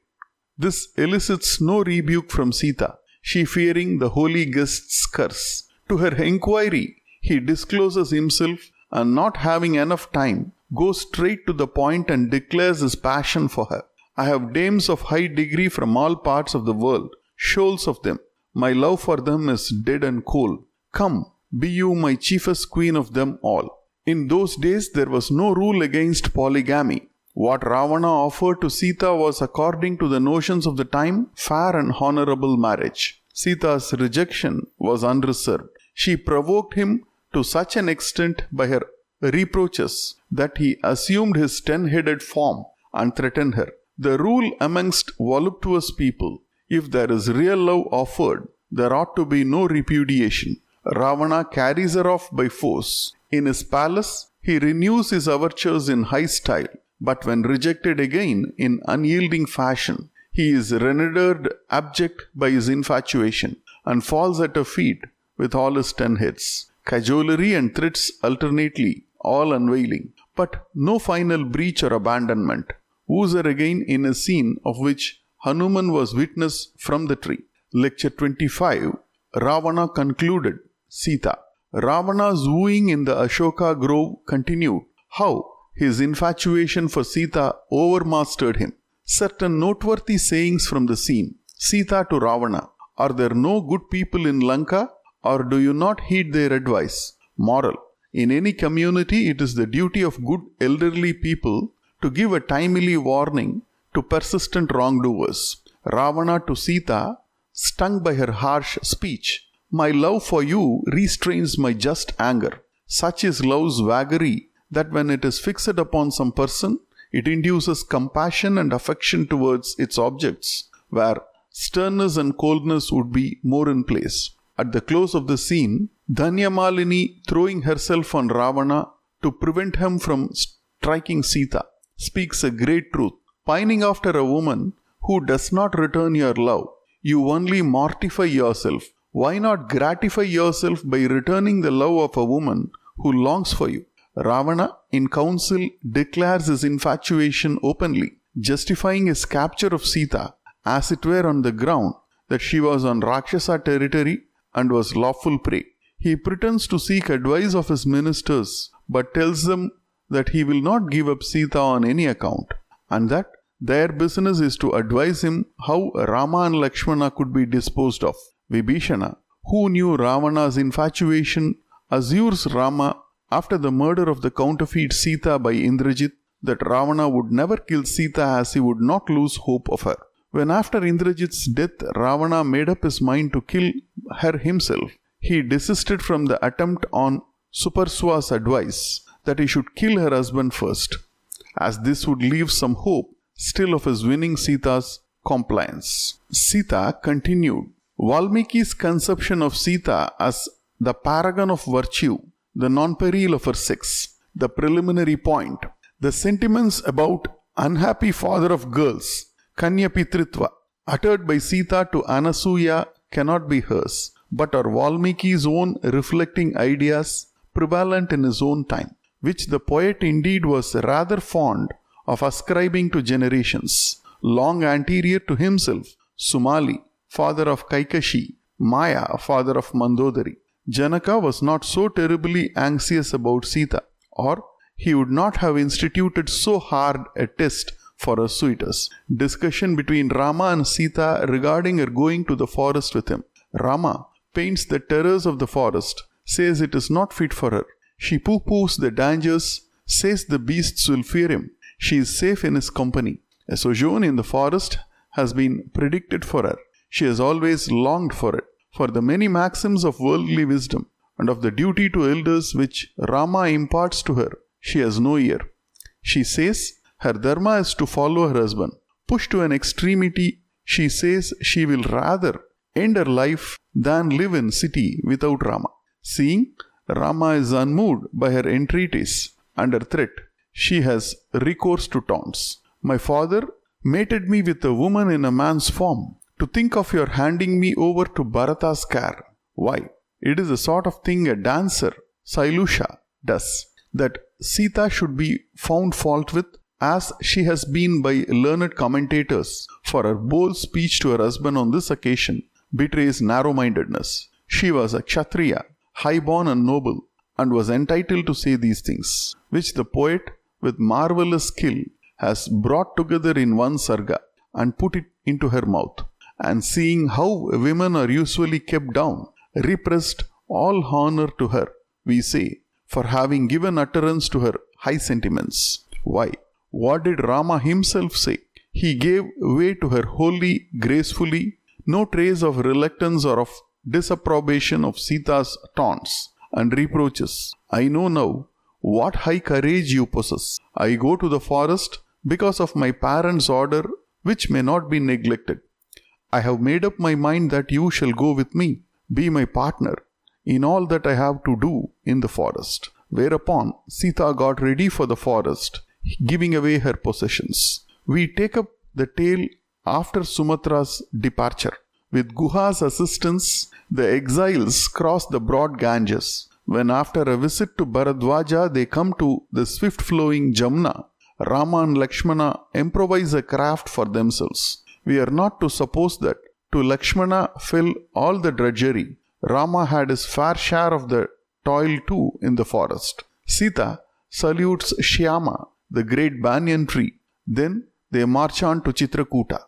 This elicits no rebuke from Sita, she fearing the holy guest's curse. To her inquiry, he discloses himself and not having enough time, goes straight to the point and declares his passion for her. I have dames of high degree from all parts of the world, shoals of them. My love for them is dead and cold. Come, be you my chiefest queen of them all. In those days there was no rule against polygamy. What Ravana offered to Sita was, according to the notions of the time, fair and honorable marriage. Sita's rejection was unreserved. She provoked him to such an extent by her reproaches that he assumed his ten headed form and threatened her. The rule amongst voluptuous people if there is real love offered, there ought to be no repudiation. Ravana carries her off by force. In his palace, he renews his overtures in high style, but when rejected again in unyielding fashion, he is rendered abject by his infatuation and falls at her feet with all his ten heads cajolery and threats alternately, all unveiling, but no final breach or abandonment. Woos are again in a scene of which Hanuman was witness from the tree. Lecture 25 Ravana concluded Sita. Ravana's wooing in the Ashoka grove continued. How his infatuation for Sita overmastered him. Certain noteworthy sayings from the scene. Sita to Ravana. Are there no good people in Lanka? or do you not heed their advice? Moral. In any community, it is the duty of good elderly people to give a timely warning to persistent wrongdoers. Ravana to Sita, stung by her harsh speech, My love for you restrains my just anger. Such is love's vagary that when it is fixed upon some person, it induces compassion and affection towards its objects, where sternness and coldness would be more in place. At the close of the scene, Dhanyamalini, throwing herself on Ravana, to prevent him from striking Sita, speaks a great truth. Pining after a woman who does not return your love, you only mortify yourself. Why not gratify yourself by returning the love of a woman who longs for you? Ravana, in council, declares his infatuation openly, justifying his capture of Sita, as it were on the ground that she was on Rakshasa territory and was lawful prey. He pretends to seek advice of his ministers, but tells them that he will not give up Sita on any account, and that their business is to advise him how Rama and Lakshmana could be disposed of. Vibhishana, who knew Ravana's infatuation, assures Rama after the murder of the counterfeit Sita by Indrajit that Ravana would never kill Sita as he would not lose hope of her. When after Indrajit's death Ravana made up his mind to kill her himself, he desisted from the attempt on Suparswa's advice that he should kill her husband first, as this would leave some hope still of his winning Sita's compliance. Sita continued. Valmiki's conception of Sita as the paragon of virtue, the non-peril of her sex, the preliminary point, the sentiments about unhappy father of girls, Kanya Pitritva, uttered by Sita to Anasuya cannot be hers, but are Valmiki's own reflecting ideas prevalent in his own time, which the poet indeed was rather fond of ascribing to generations long anterior to himself, Sumali, father of Kaikashi, Maya, father of Mandodari. Janaka was not so terribly anxious about Sita, or he would not have instituted so hard a test for her suitors. Discussion between Rama and Sita regarding her going to the forest with him. Rama paints the terrors of the forest, says it is not fit for her. She pooh poos the dangers, says the beasts will fear him. She is safe in his company. A sojourn in the forest has been predicted for her. She has always longed for it. For the many maxims of worldly wisdom and of the duty to elders which Rama imparts to her, she has no ear. She says, her dharma is to follow her husband. Pushed to an extremity, she says she will rather end her life than live in city without Rama. Seeing Rama is unmoved by her entreaties under threat, she has recourse to taunts. My father mated me with a woman in a man's form. To think of your handing me over to Bharata's care. Why? It is the sort of thing a dancer, Sailusha, does. That Sita should be found fault with as she has been by learned commentators, for her bold speech to her husband on this occasion betrays narrow mindedness. She was a Kshatriya, high born and noble, and was entitled to say these things, which the poet, with marvelous skill, has brought together in one sarga and put it into her mouth. And seeing how women are usually kept down, repressed all honor to her, we say, for having given utterance to her high sentiments. Why? What did Rama himself say? He gave way to her wholly, gracefully, no trace of reluctance or of disapprobation of Sita's taunts and reproaches. I know now what high courage you possess. I go to the forest because of my parents' order, which may not be neglected. I have made up my mind that you shall go with me, be my partner in all that I have to do in the forest. Whereupon Sita got ready for the forest giving away her possessions. We take up the tale after Sumantra's departure. With Guha's assistance, the exiles cross the broad Ganges. When after a visit to Bharadwaja they come to the swift flowing Jamna, Rama and Lakshmana improvise a craft for themselves. We are not to suppose that to Lakshmana fell all the drudgery. Rama had his fair share of the toil too in the forest. Sita salutes Shyama the great banyan tree. Then they march on to Chitrakuta.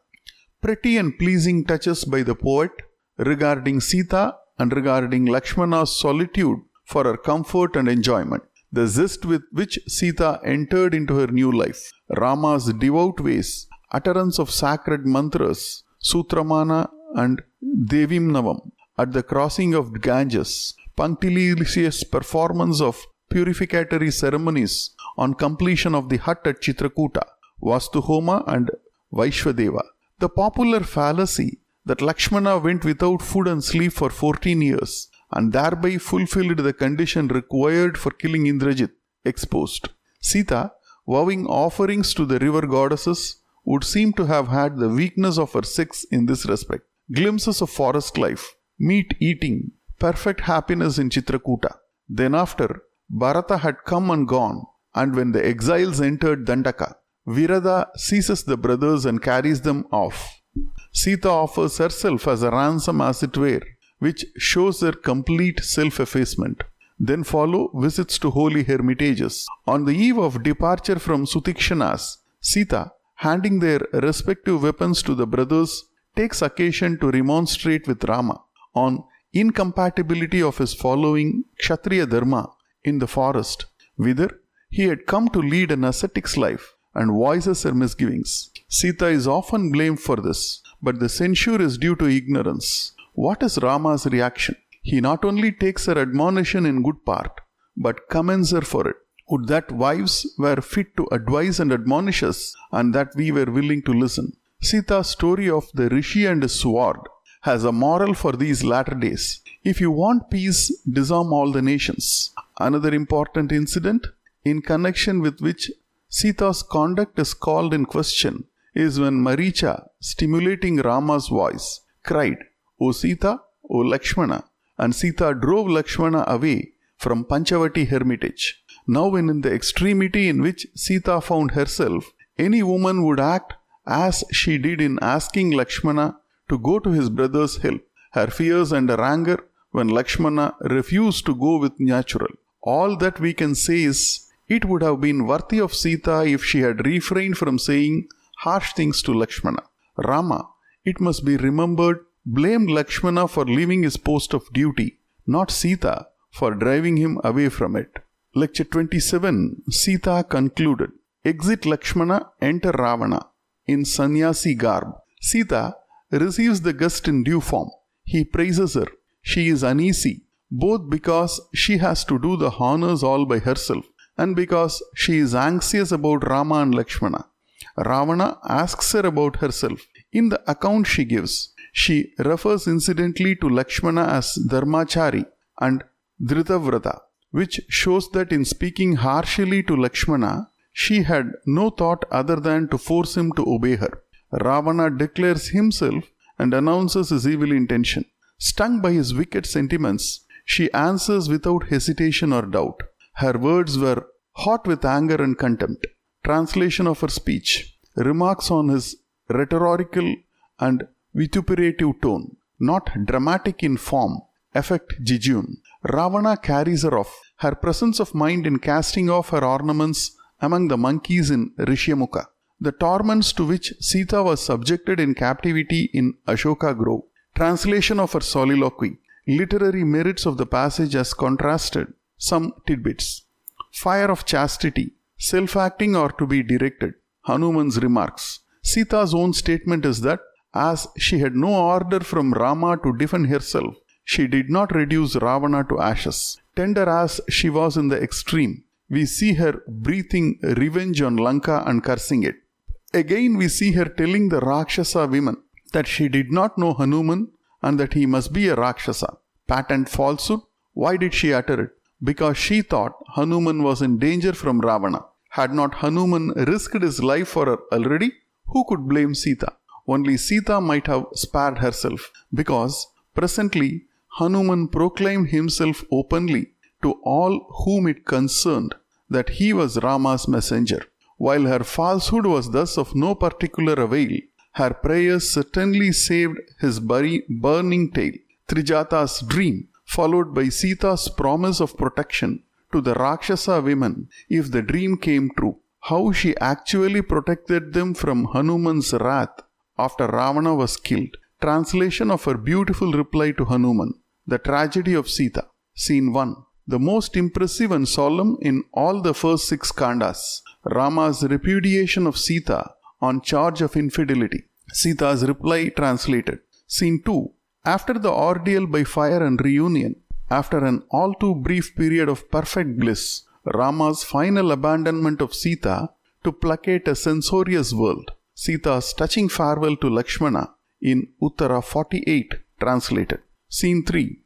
Pretty and pleasing touches by the poet regarding Sita and regarding Lakshmana's solitude for her comfort and enjoyment. The zest with which Sita entered into her new life, Rama's devout ways, utterance of sacred mantras, Sutramana and Devimnavam at the crossing of Ganges, punctilious performance of purificatory ceremonies on completion of the hut at Chitrakuta, Vastuhoma and Vaishwadeva. The popular fallacy that Lakshmana went without food and sleep for 14 years and thereby fulfilled the condition required for killing Indrajit exposed. Sita, vowing offerings to the river goddesses, would seem to have had the weakness of her sex in this respect. Glimpses of forest life, meat eating, perfect happiness in Chitrakuta. Then after, Bharata had come and gone, and when the exiles entered Dandaka, Viradha seizes the brothers and carries them off. Sita offers herself as a ransom, as it were, which shows her complete self effacement. Then follow visits to holy hermitages. On the eve of departure from Sutikshanas, Sita, handing their respective weapons to the brothers, takes occasion to remonstrate with Rama on incompatibility of his following Kshatriya Dharma in the forest, whither he had come to lead an ascetic's life and voices her misgivings. Sita is often blamed for this, but the censure is due to ignorance. What is Rama's reaction? He not only takes her admonition in good part, but commends her for it. Would that wives were fit to advise and admonish us, and that we were willing to listen. Sita's story of the Rishi and his sword has a moral for these latter days. If you want peace, disarm all the nations. Another important incident, in connection with which Sita's conduct is called in question, is when Maricha, stimulating Rama's voice, cried, O Sita, O Lakshmana, and Sita drove Lakshmana away from Panchavati hermitage. Now, when in the extremity in which Sita found herself, any woman would act as she did in asking Lakshmana to go to his brother's help. Her fears and her anger when Lakshmana refused to go with natural. All that we can say is it would have been worthy of Sita if she had refrained from saying harsh things to Lakshmana. Rama, it must be remembered, blamed Lakshmana for leaving his post of duty, not Sita for driving him away from it. Lecture 27 Sita concluded Exit Lakshmana, enter Ravana in sannyasi garb. Sita receives the guest in due form. He praises her. She is uneasy, both because she has to do the honors all by herself and because she is anxious about Rama and Lakshmana. Ravana asks her about herself. In the account she gives, she refers incidentally to Lakshmana as Dharmachari and Dhritavrata, which shows that in speaking harshly to Lakshmana, she had no thought other than to force him to obey her. Ravana declares himself and announces his evil intention. Stung by his wicked sentiments, she answers without hesitation or doubt. Her words were hot with anger and contempt translation of her speech, remarks on his rhetorical and vituperative tone, not dramatic in form, affect jejune. Ravana carries her off. Her presence of mind in casting off her ornaments among the monkeys in Rishyamukha. The torments to which Sita was subjected in captivity in Ashoka Grove. Translation of her soliloquy. Literary merits of the passage as contrasted. Some tidbits. Fire of chastity self acting or to be directed. Hanuman's remarks. Sita's own statement is that as she had no order from Rama to defend herself, she did not reduce Ravana to ashes. Tender as she was in the extreme, we see her breathing revenge on Lanka and cursing it. Again, we see her telling the Rakshasa women that she did not know Hanuman and that he must be a Rakshasa. Patent falsehood? Why did she utter it? Because she thought Hanuman was in danger from Ravana. Had not Hanuman risked his life for her already? Who could blame Sita? Only Sita might have spared herself, because presently Hanuman proclaimed himself openly to all whom it concerned that he was Rama's messenger. While her falsehood was thus of no particular avail, her prayers certainly saved his burning tail. Trijata's dream, followed by Sita's promise of protection, to the Rakshasa women if the dream came true. How she actually protected them from Hanuman's wrath after Ravana was killed. Translation of her beautiful reply to Hanuman. The tragedy of Sita. Scene 1. The most impressive and solemn in all the first six kandas. Rama's repudiation of Sita on charge of infidelity. Sita's reply translated. Scene 2. After the ordeal by fire and reunion, after an all too brief period of perfect bliss, Rama's final abandonment of Sita to placate a censorious world, Sita's touching farewell to Lakshmana in Uttara 48 translated. Scene 3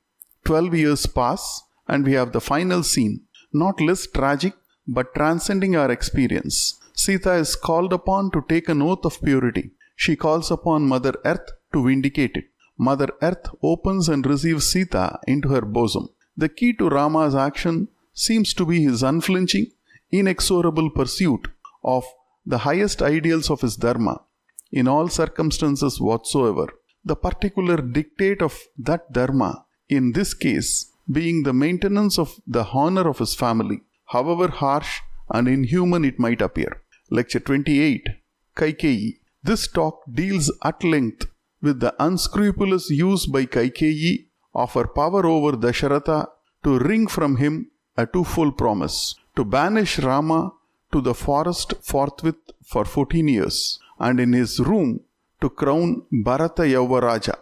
12 years pass, and we have the final scene, not less tragic but transcending our experience. Sita is called upon to take an oath of purity. She calls upon Mother Earth to vindicate it. Mother Earth opens and receives Sita into her bosom. The key to Rama's action seems to be his unflinching, inexorable pursuit of the highest ideals of his Dharma in all circumstances whatsoever. The particular dictate of that Dharma, in this case, being the maintenance of the honor of his family, however harsh and inhuman it might appear. Lecture 28 Kaikeyi. This talk deals at length with the unscrupulous use by Kaikeyi of her power over Dasharatha to wring from him a twofold promise to banish Rama to the forest forthwith for 14 years, and in his room to crown Bharata Yuvaraja.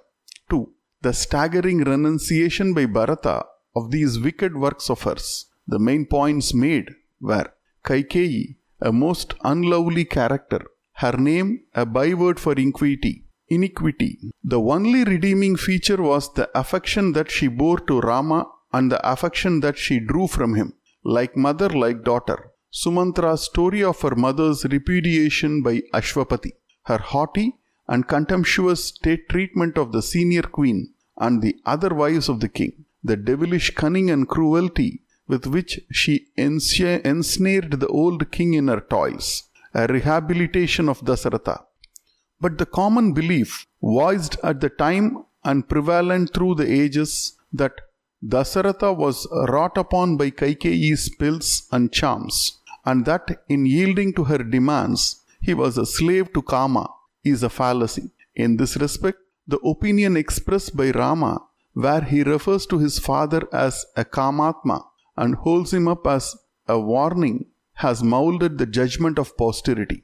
2. The staggering renunciation by Bharata of these wicked works of hers. The main points made were Kaikeyi, a most unlovely character, her name a byword for iniquity. Iniquity. The only redeeming feature was the affection that she bore to Rama and the affection that she drew from him, like mother, like daughter. Sumantra's story of her mother's repudiation by Ashwapati, her haughty and contemptuous state treatment of the senior queen and the other wives of the king, the devilish cunning and cruelty with which she ensnared the old king in her toils, a rehabilitation of Dasaratha. But the common belief, voiced at the time and prevalent through the ages, that Dasaratha was wrought upon by Kaikeyi's spells and charms, and that in yielding to her demands he was a slave to Kama, is a fallacy. In this respect, the opinion expressed by Rama, where he refers to his father as a Kamatma and holds him up as a warning, has molded the judgment of posterity.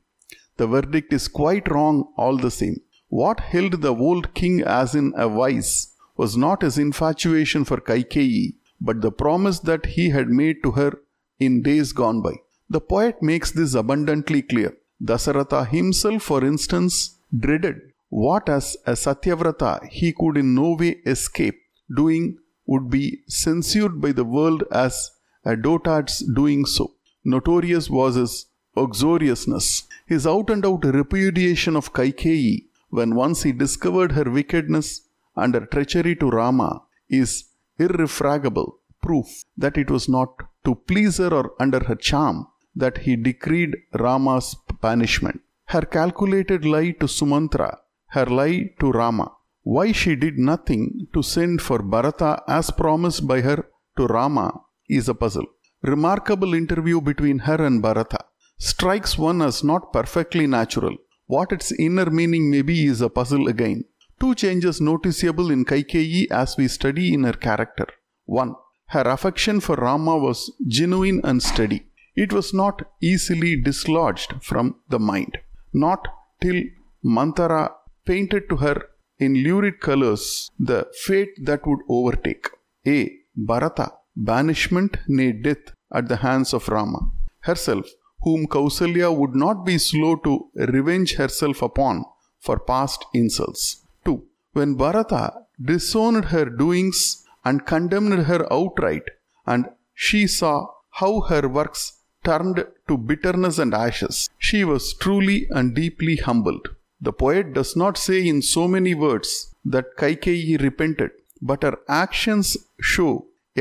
The verdict is quite wrong all the same. What held the old king as in a vice was not his infatuation for Kaikeyi, but the promise that he had made to her in days gone by. The poet makes this abundantly clear. Dasaratha himself, for instance, dreaded what as a Satyavrata he could in no way escape doing would be censured by the world as a dotard's doing so. Notorious was his uxoriousness, his out and out repudiation of Kaikeyi when once he discovered her wickedness and her treachery to Rama is irrefragable proof that it was not to please her or under her charm that he decreed Rama's punishment. Her calculated lie to Sumantra, her lie to Rama, why she did nothing to send for Bharata as promised by her to Rama is a puzzle. Remarkable interview between her and Bharata strikes one as not perfectly natural. What its inner meaning may be is a puzzle again. Two changes noticeable in Kaikeyi as we study in her character. 1. Her affection for Rama was genuine and steady. It was not easily dislodged from the mind. Not till Manthara painted to her in lurid colors the fate that would overtake. A. Bharata, banishment, nay death at the hands of Rama. Herself, whom Kausalya would not be slow to revenge herself upon for past insults. 2. When Bharata disowned her doings and condemned her outright, and she saw how her works turned to bitterness and ashes, she was truly and deeply humbled. The poet does not say in so many words that Kaikeyi repented, but her actions show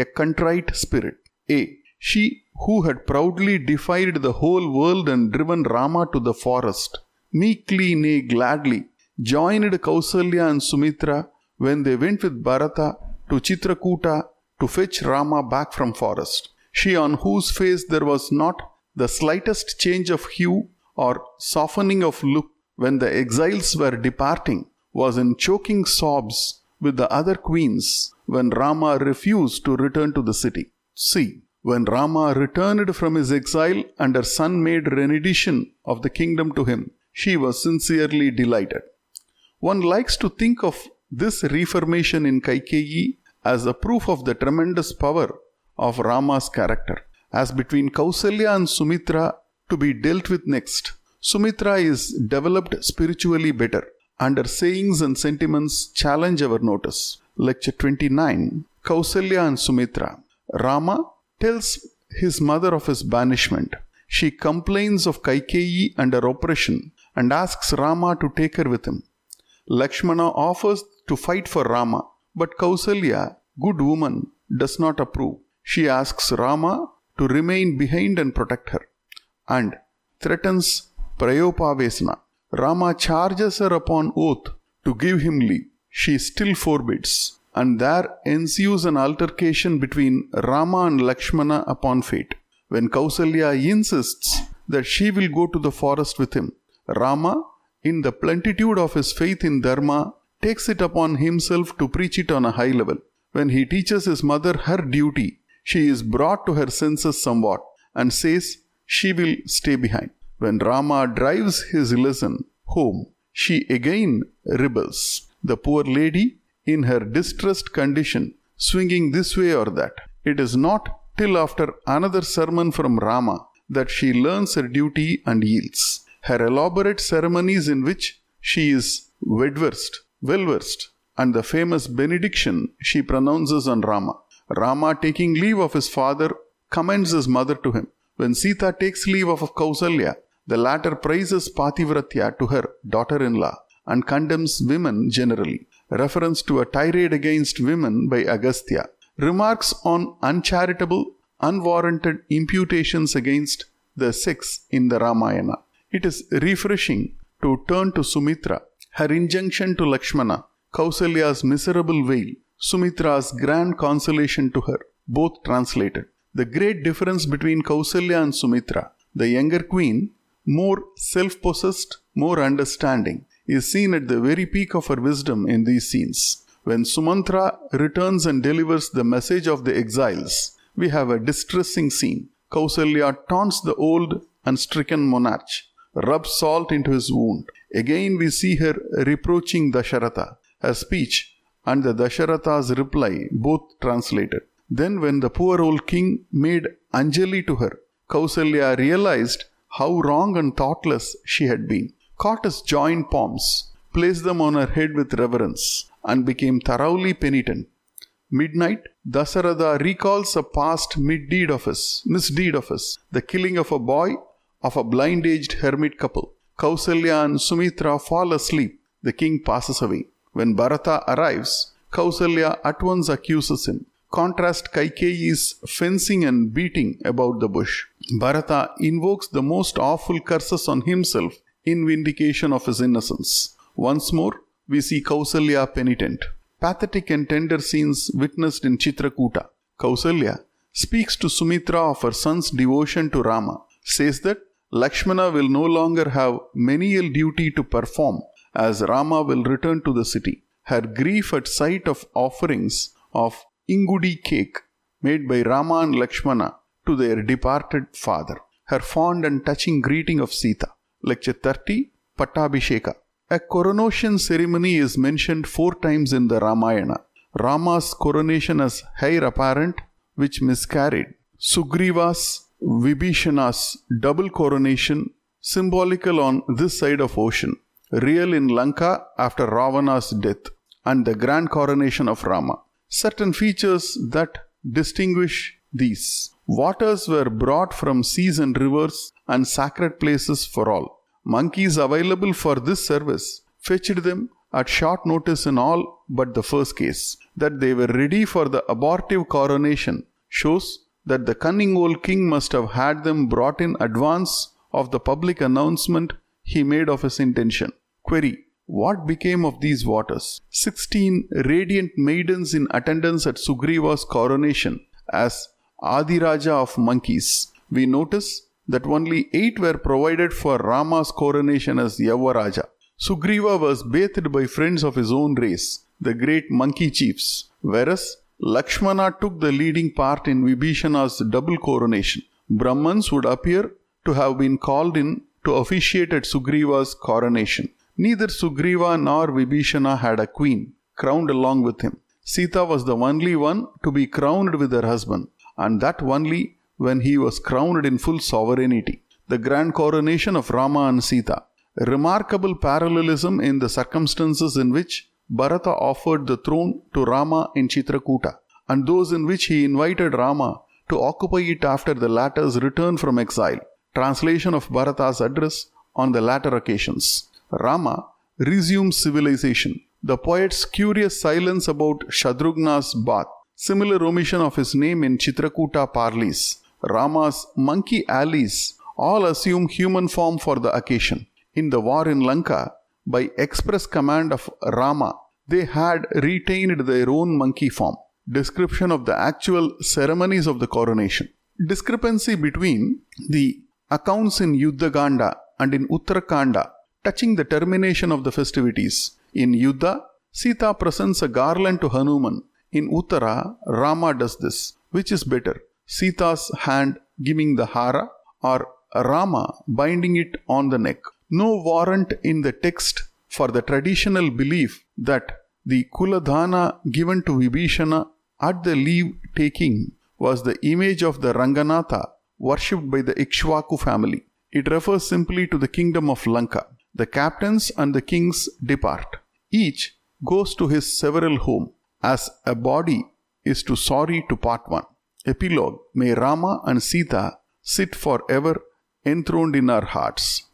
a contrite spirit. A. She who had proudly defied the whole world and driven Rama to the forest, meekly, nay, gladly, joined Kausalya and Sumitra when they went with Bharata to Chitrakuta to fetch Rama back from forest. She on whose face there was not the slightest change of hue or softening of look when the exiles were departing was in choking sobs with the other queens when Rama refused to return to the city. See, when Rama returned from his exile and her son made rendition of the kingdom to him, she was sincerely delighted. One likes to think of this reformation in Kaikeyi as a proof of the tremendous power of Rama's character. As between Kausalya and Sumitra to be dealt with next, Sumitra is developed spiritually better, and her sayings and sentiments challenge our notice. Lecture 29 Kausalya and Sumitra. Rama tells his mother of his banishment. She complains of Kaikeyi and her oppression and asks Rama to take her with him. Lakshmana offers to fight for Rama, but Kausalya, good woman, does not approve. She asks Rama to remain behind and protect her and threatens Prayopavesana. Rama charges her upon oath to give him leave. She still forbids, and there ensues an altercation between Rama and Lakshmana upon fate. When Kausalya insists that she will go to the forest with him, Rama, in the plenitude of his faith in Dharma, takes it upon himself to preach it on a high level. When he teaches his mother her duty, she is brought to her senses somewhat and says she will stay behind. When Rama drives his lesson home, she again rebels. The poor lady, in her distressed condition, swinging this way or that. It is not till after another sermon from Rama that she learns her duty and yields. Her elaborate ceremonies in which she is well versed, well versed, and the famous benediction she pronounces on Rama. Rama, taking leave of his father, commends his mother to him. When Sita takes leave of Kausalya, the latter praises Pativratya to her daughter in law and condemns women generally. Reference to a tirade against women by Agastya. Remarks on uncharitable, unwarranted imputations against the sex in the Ramayana. It is refreshing to turn to Sumitra, her injunction to Lakshmana, Kausalya's miserable wail, Sumitra's grand consolation to her, both translated. The great difference between Kausalya and Sumitra, the younger queen, more self possessed, more understanding, is seen at the very peak of her wisdom in these scenes. When Sumantra returns and delivers the message of the exiles, we have a distressing scene. Kausalya taunts the old and stricken monarch, rubs salt into his wound. Again, we see her reproaching Dasharatha, her speech and the Dasharatha's reply, both translated. Then, when the poor old king made Anjali to her, Kausalya realized how wrong and thoughtless she had been. Caught his joined palms, placed them on her head with reverence, and became thoroughly penitent. Midnight, Dasaratha recalls a past misdeed of his, misdeed of his, the killing of a boy of a blind-aged hermit couple. Kausalya and Sumitra fall asleep. The king passes away. When Bharata arrives, Kausalya at once accuses him. Contrast Kaikeyi's fencing and beating about the bush. Bharata invokes the most awful curses on himself in vindication of his innocence. Once more, we see Kausalya penitent. Pathetic and tender scenes witnessed in Chitrakuta. Kausalya speaks to Sumitra of her son's devotion to Rama, says that Lakshmana will no longer have menial duty to perform as Rama will return to the city. Her grief at sight of offerings of ingudi cake made by Rama and Lakshmana to their departed father. Her fond and touching greeting of Sita. Lecture 30 Pattabhisheka. A coronation ceremony is mentioned four times in the Ramayana. Rama's coronation as heir apparent, which miscarried. Sugriva's Vibhishana's double coronation, symbolical on this side of ocean, real in Lanka after Ravana's death, and the grand coronation of Rama. Certain features that distinguish these. Waters were brought from seas and rivers and sacred places for all. Monkeys available for this service fetched them at short notice in all but the first case. That they were ready for the abortive coronation shows that the cunning old king must have had them brought in advance of the public announcement he made of his intention. Query What became of these waters? Sixteen radiant maidens in attendance at Sugriva's coronation as Adiraja of monkeys. We notice that only eight were provided for Rama's coronation as Yuvaraja. Sugriva was bathed by friends of his own race, the great monkey chiefs, whereas Lakshmana took the leading part in Vibhishana's double coronation. Brahmans would appear to have been called in to officiate at Sugriva's coronation. Neither Sugriva nor Vibhishana had a queen crowned along with him. Sita was the only one to be crowned with her husband, and that only when he was crowned in full sovereignty. The grand coronation of Rama and Sita. Remarkable parallelism in the circumstances in which Bharata offered the throne to Rama in Chitrakuta, and those in which he invited Rama to occupy it after the latter's return from exile. Translation of Bharata's address on the latter occasions. Rama resumes civilization. The poet's curious silence about Shatrugna's bath. Similar omission of his name in Chitrakuta parleys. Rama's monkey allies all assume human form for the occasion. In the war in Lanka, by express command of Rama, they had retained their own monkey form. Description of the actual ceremonies of the coronation. Discrepancy between the accounts in Yuddhakanda and in Uttarakanda touching the termination of the festivities. In Yuddha, Sita presents a garland to Hanuman. In Uttara, Rama does this. Which is better? Sita's hand giving the hara or Rama binding it on the neck? No warrant in the text for the traditional belief that the Kuladhana given to Vibhishana at the leave taking was the image of the Ranganatha worshipped by the Ikshvaku family. It refers simply to the kingdom of Lanka. The captains and the kings depart. Each goes to his several home, as a body is too sorry to part one. Epilogue May Rama and Sita sit forever enthroned in our hearts.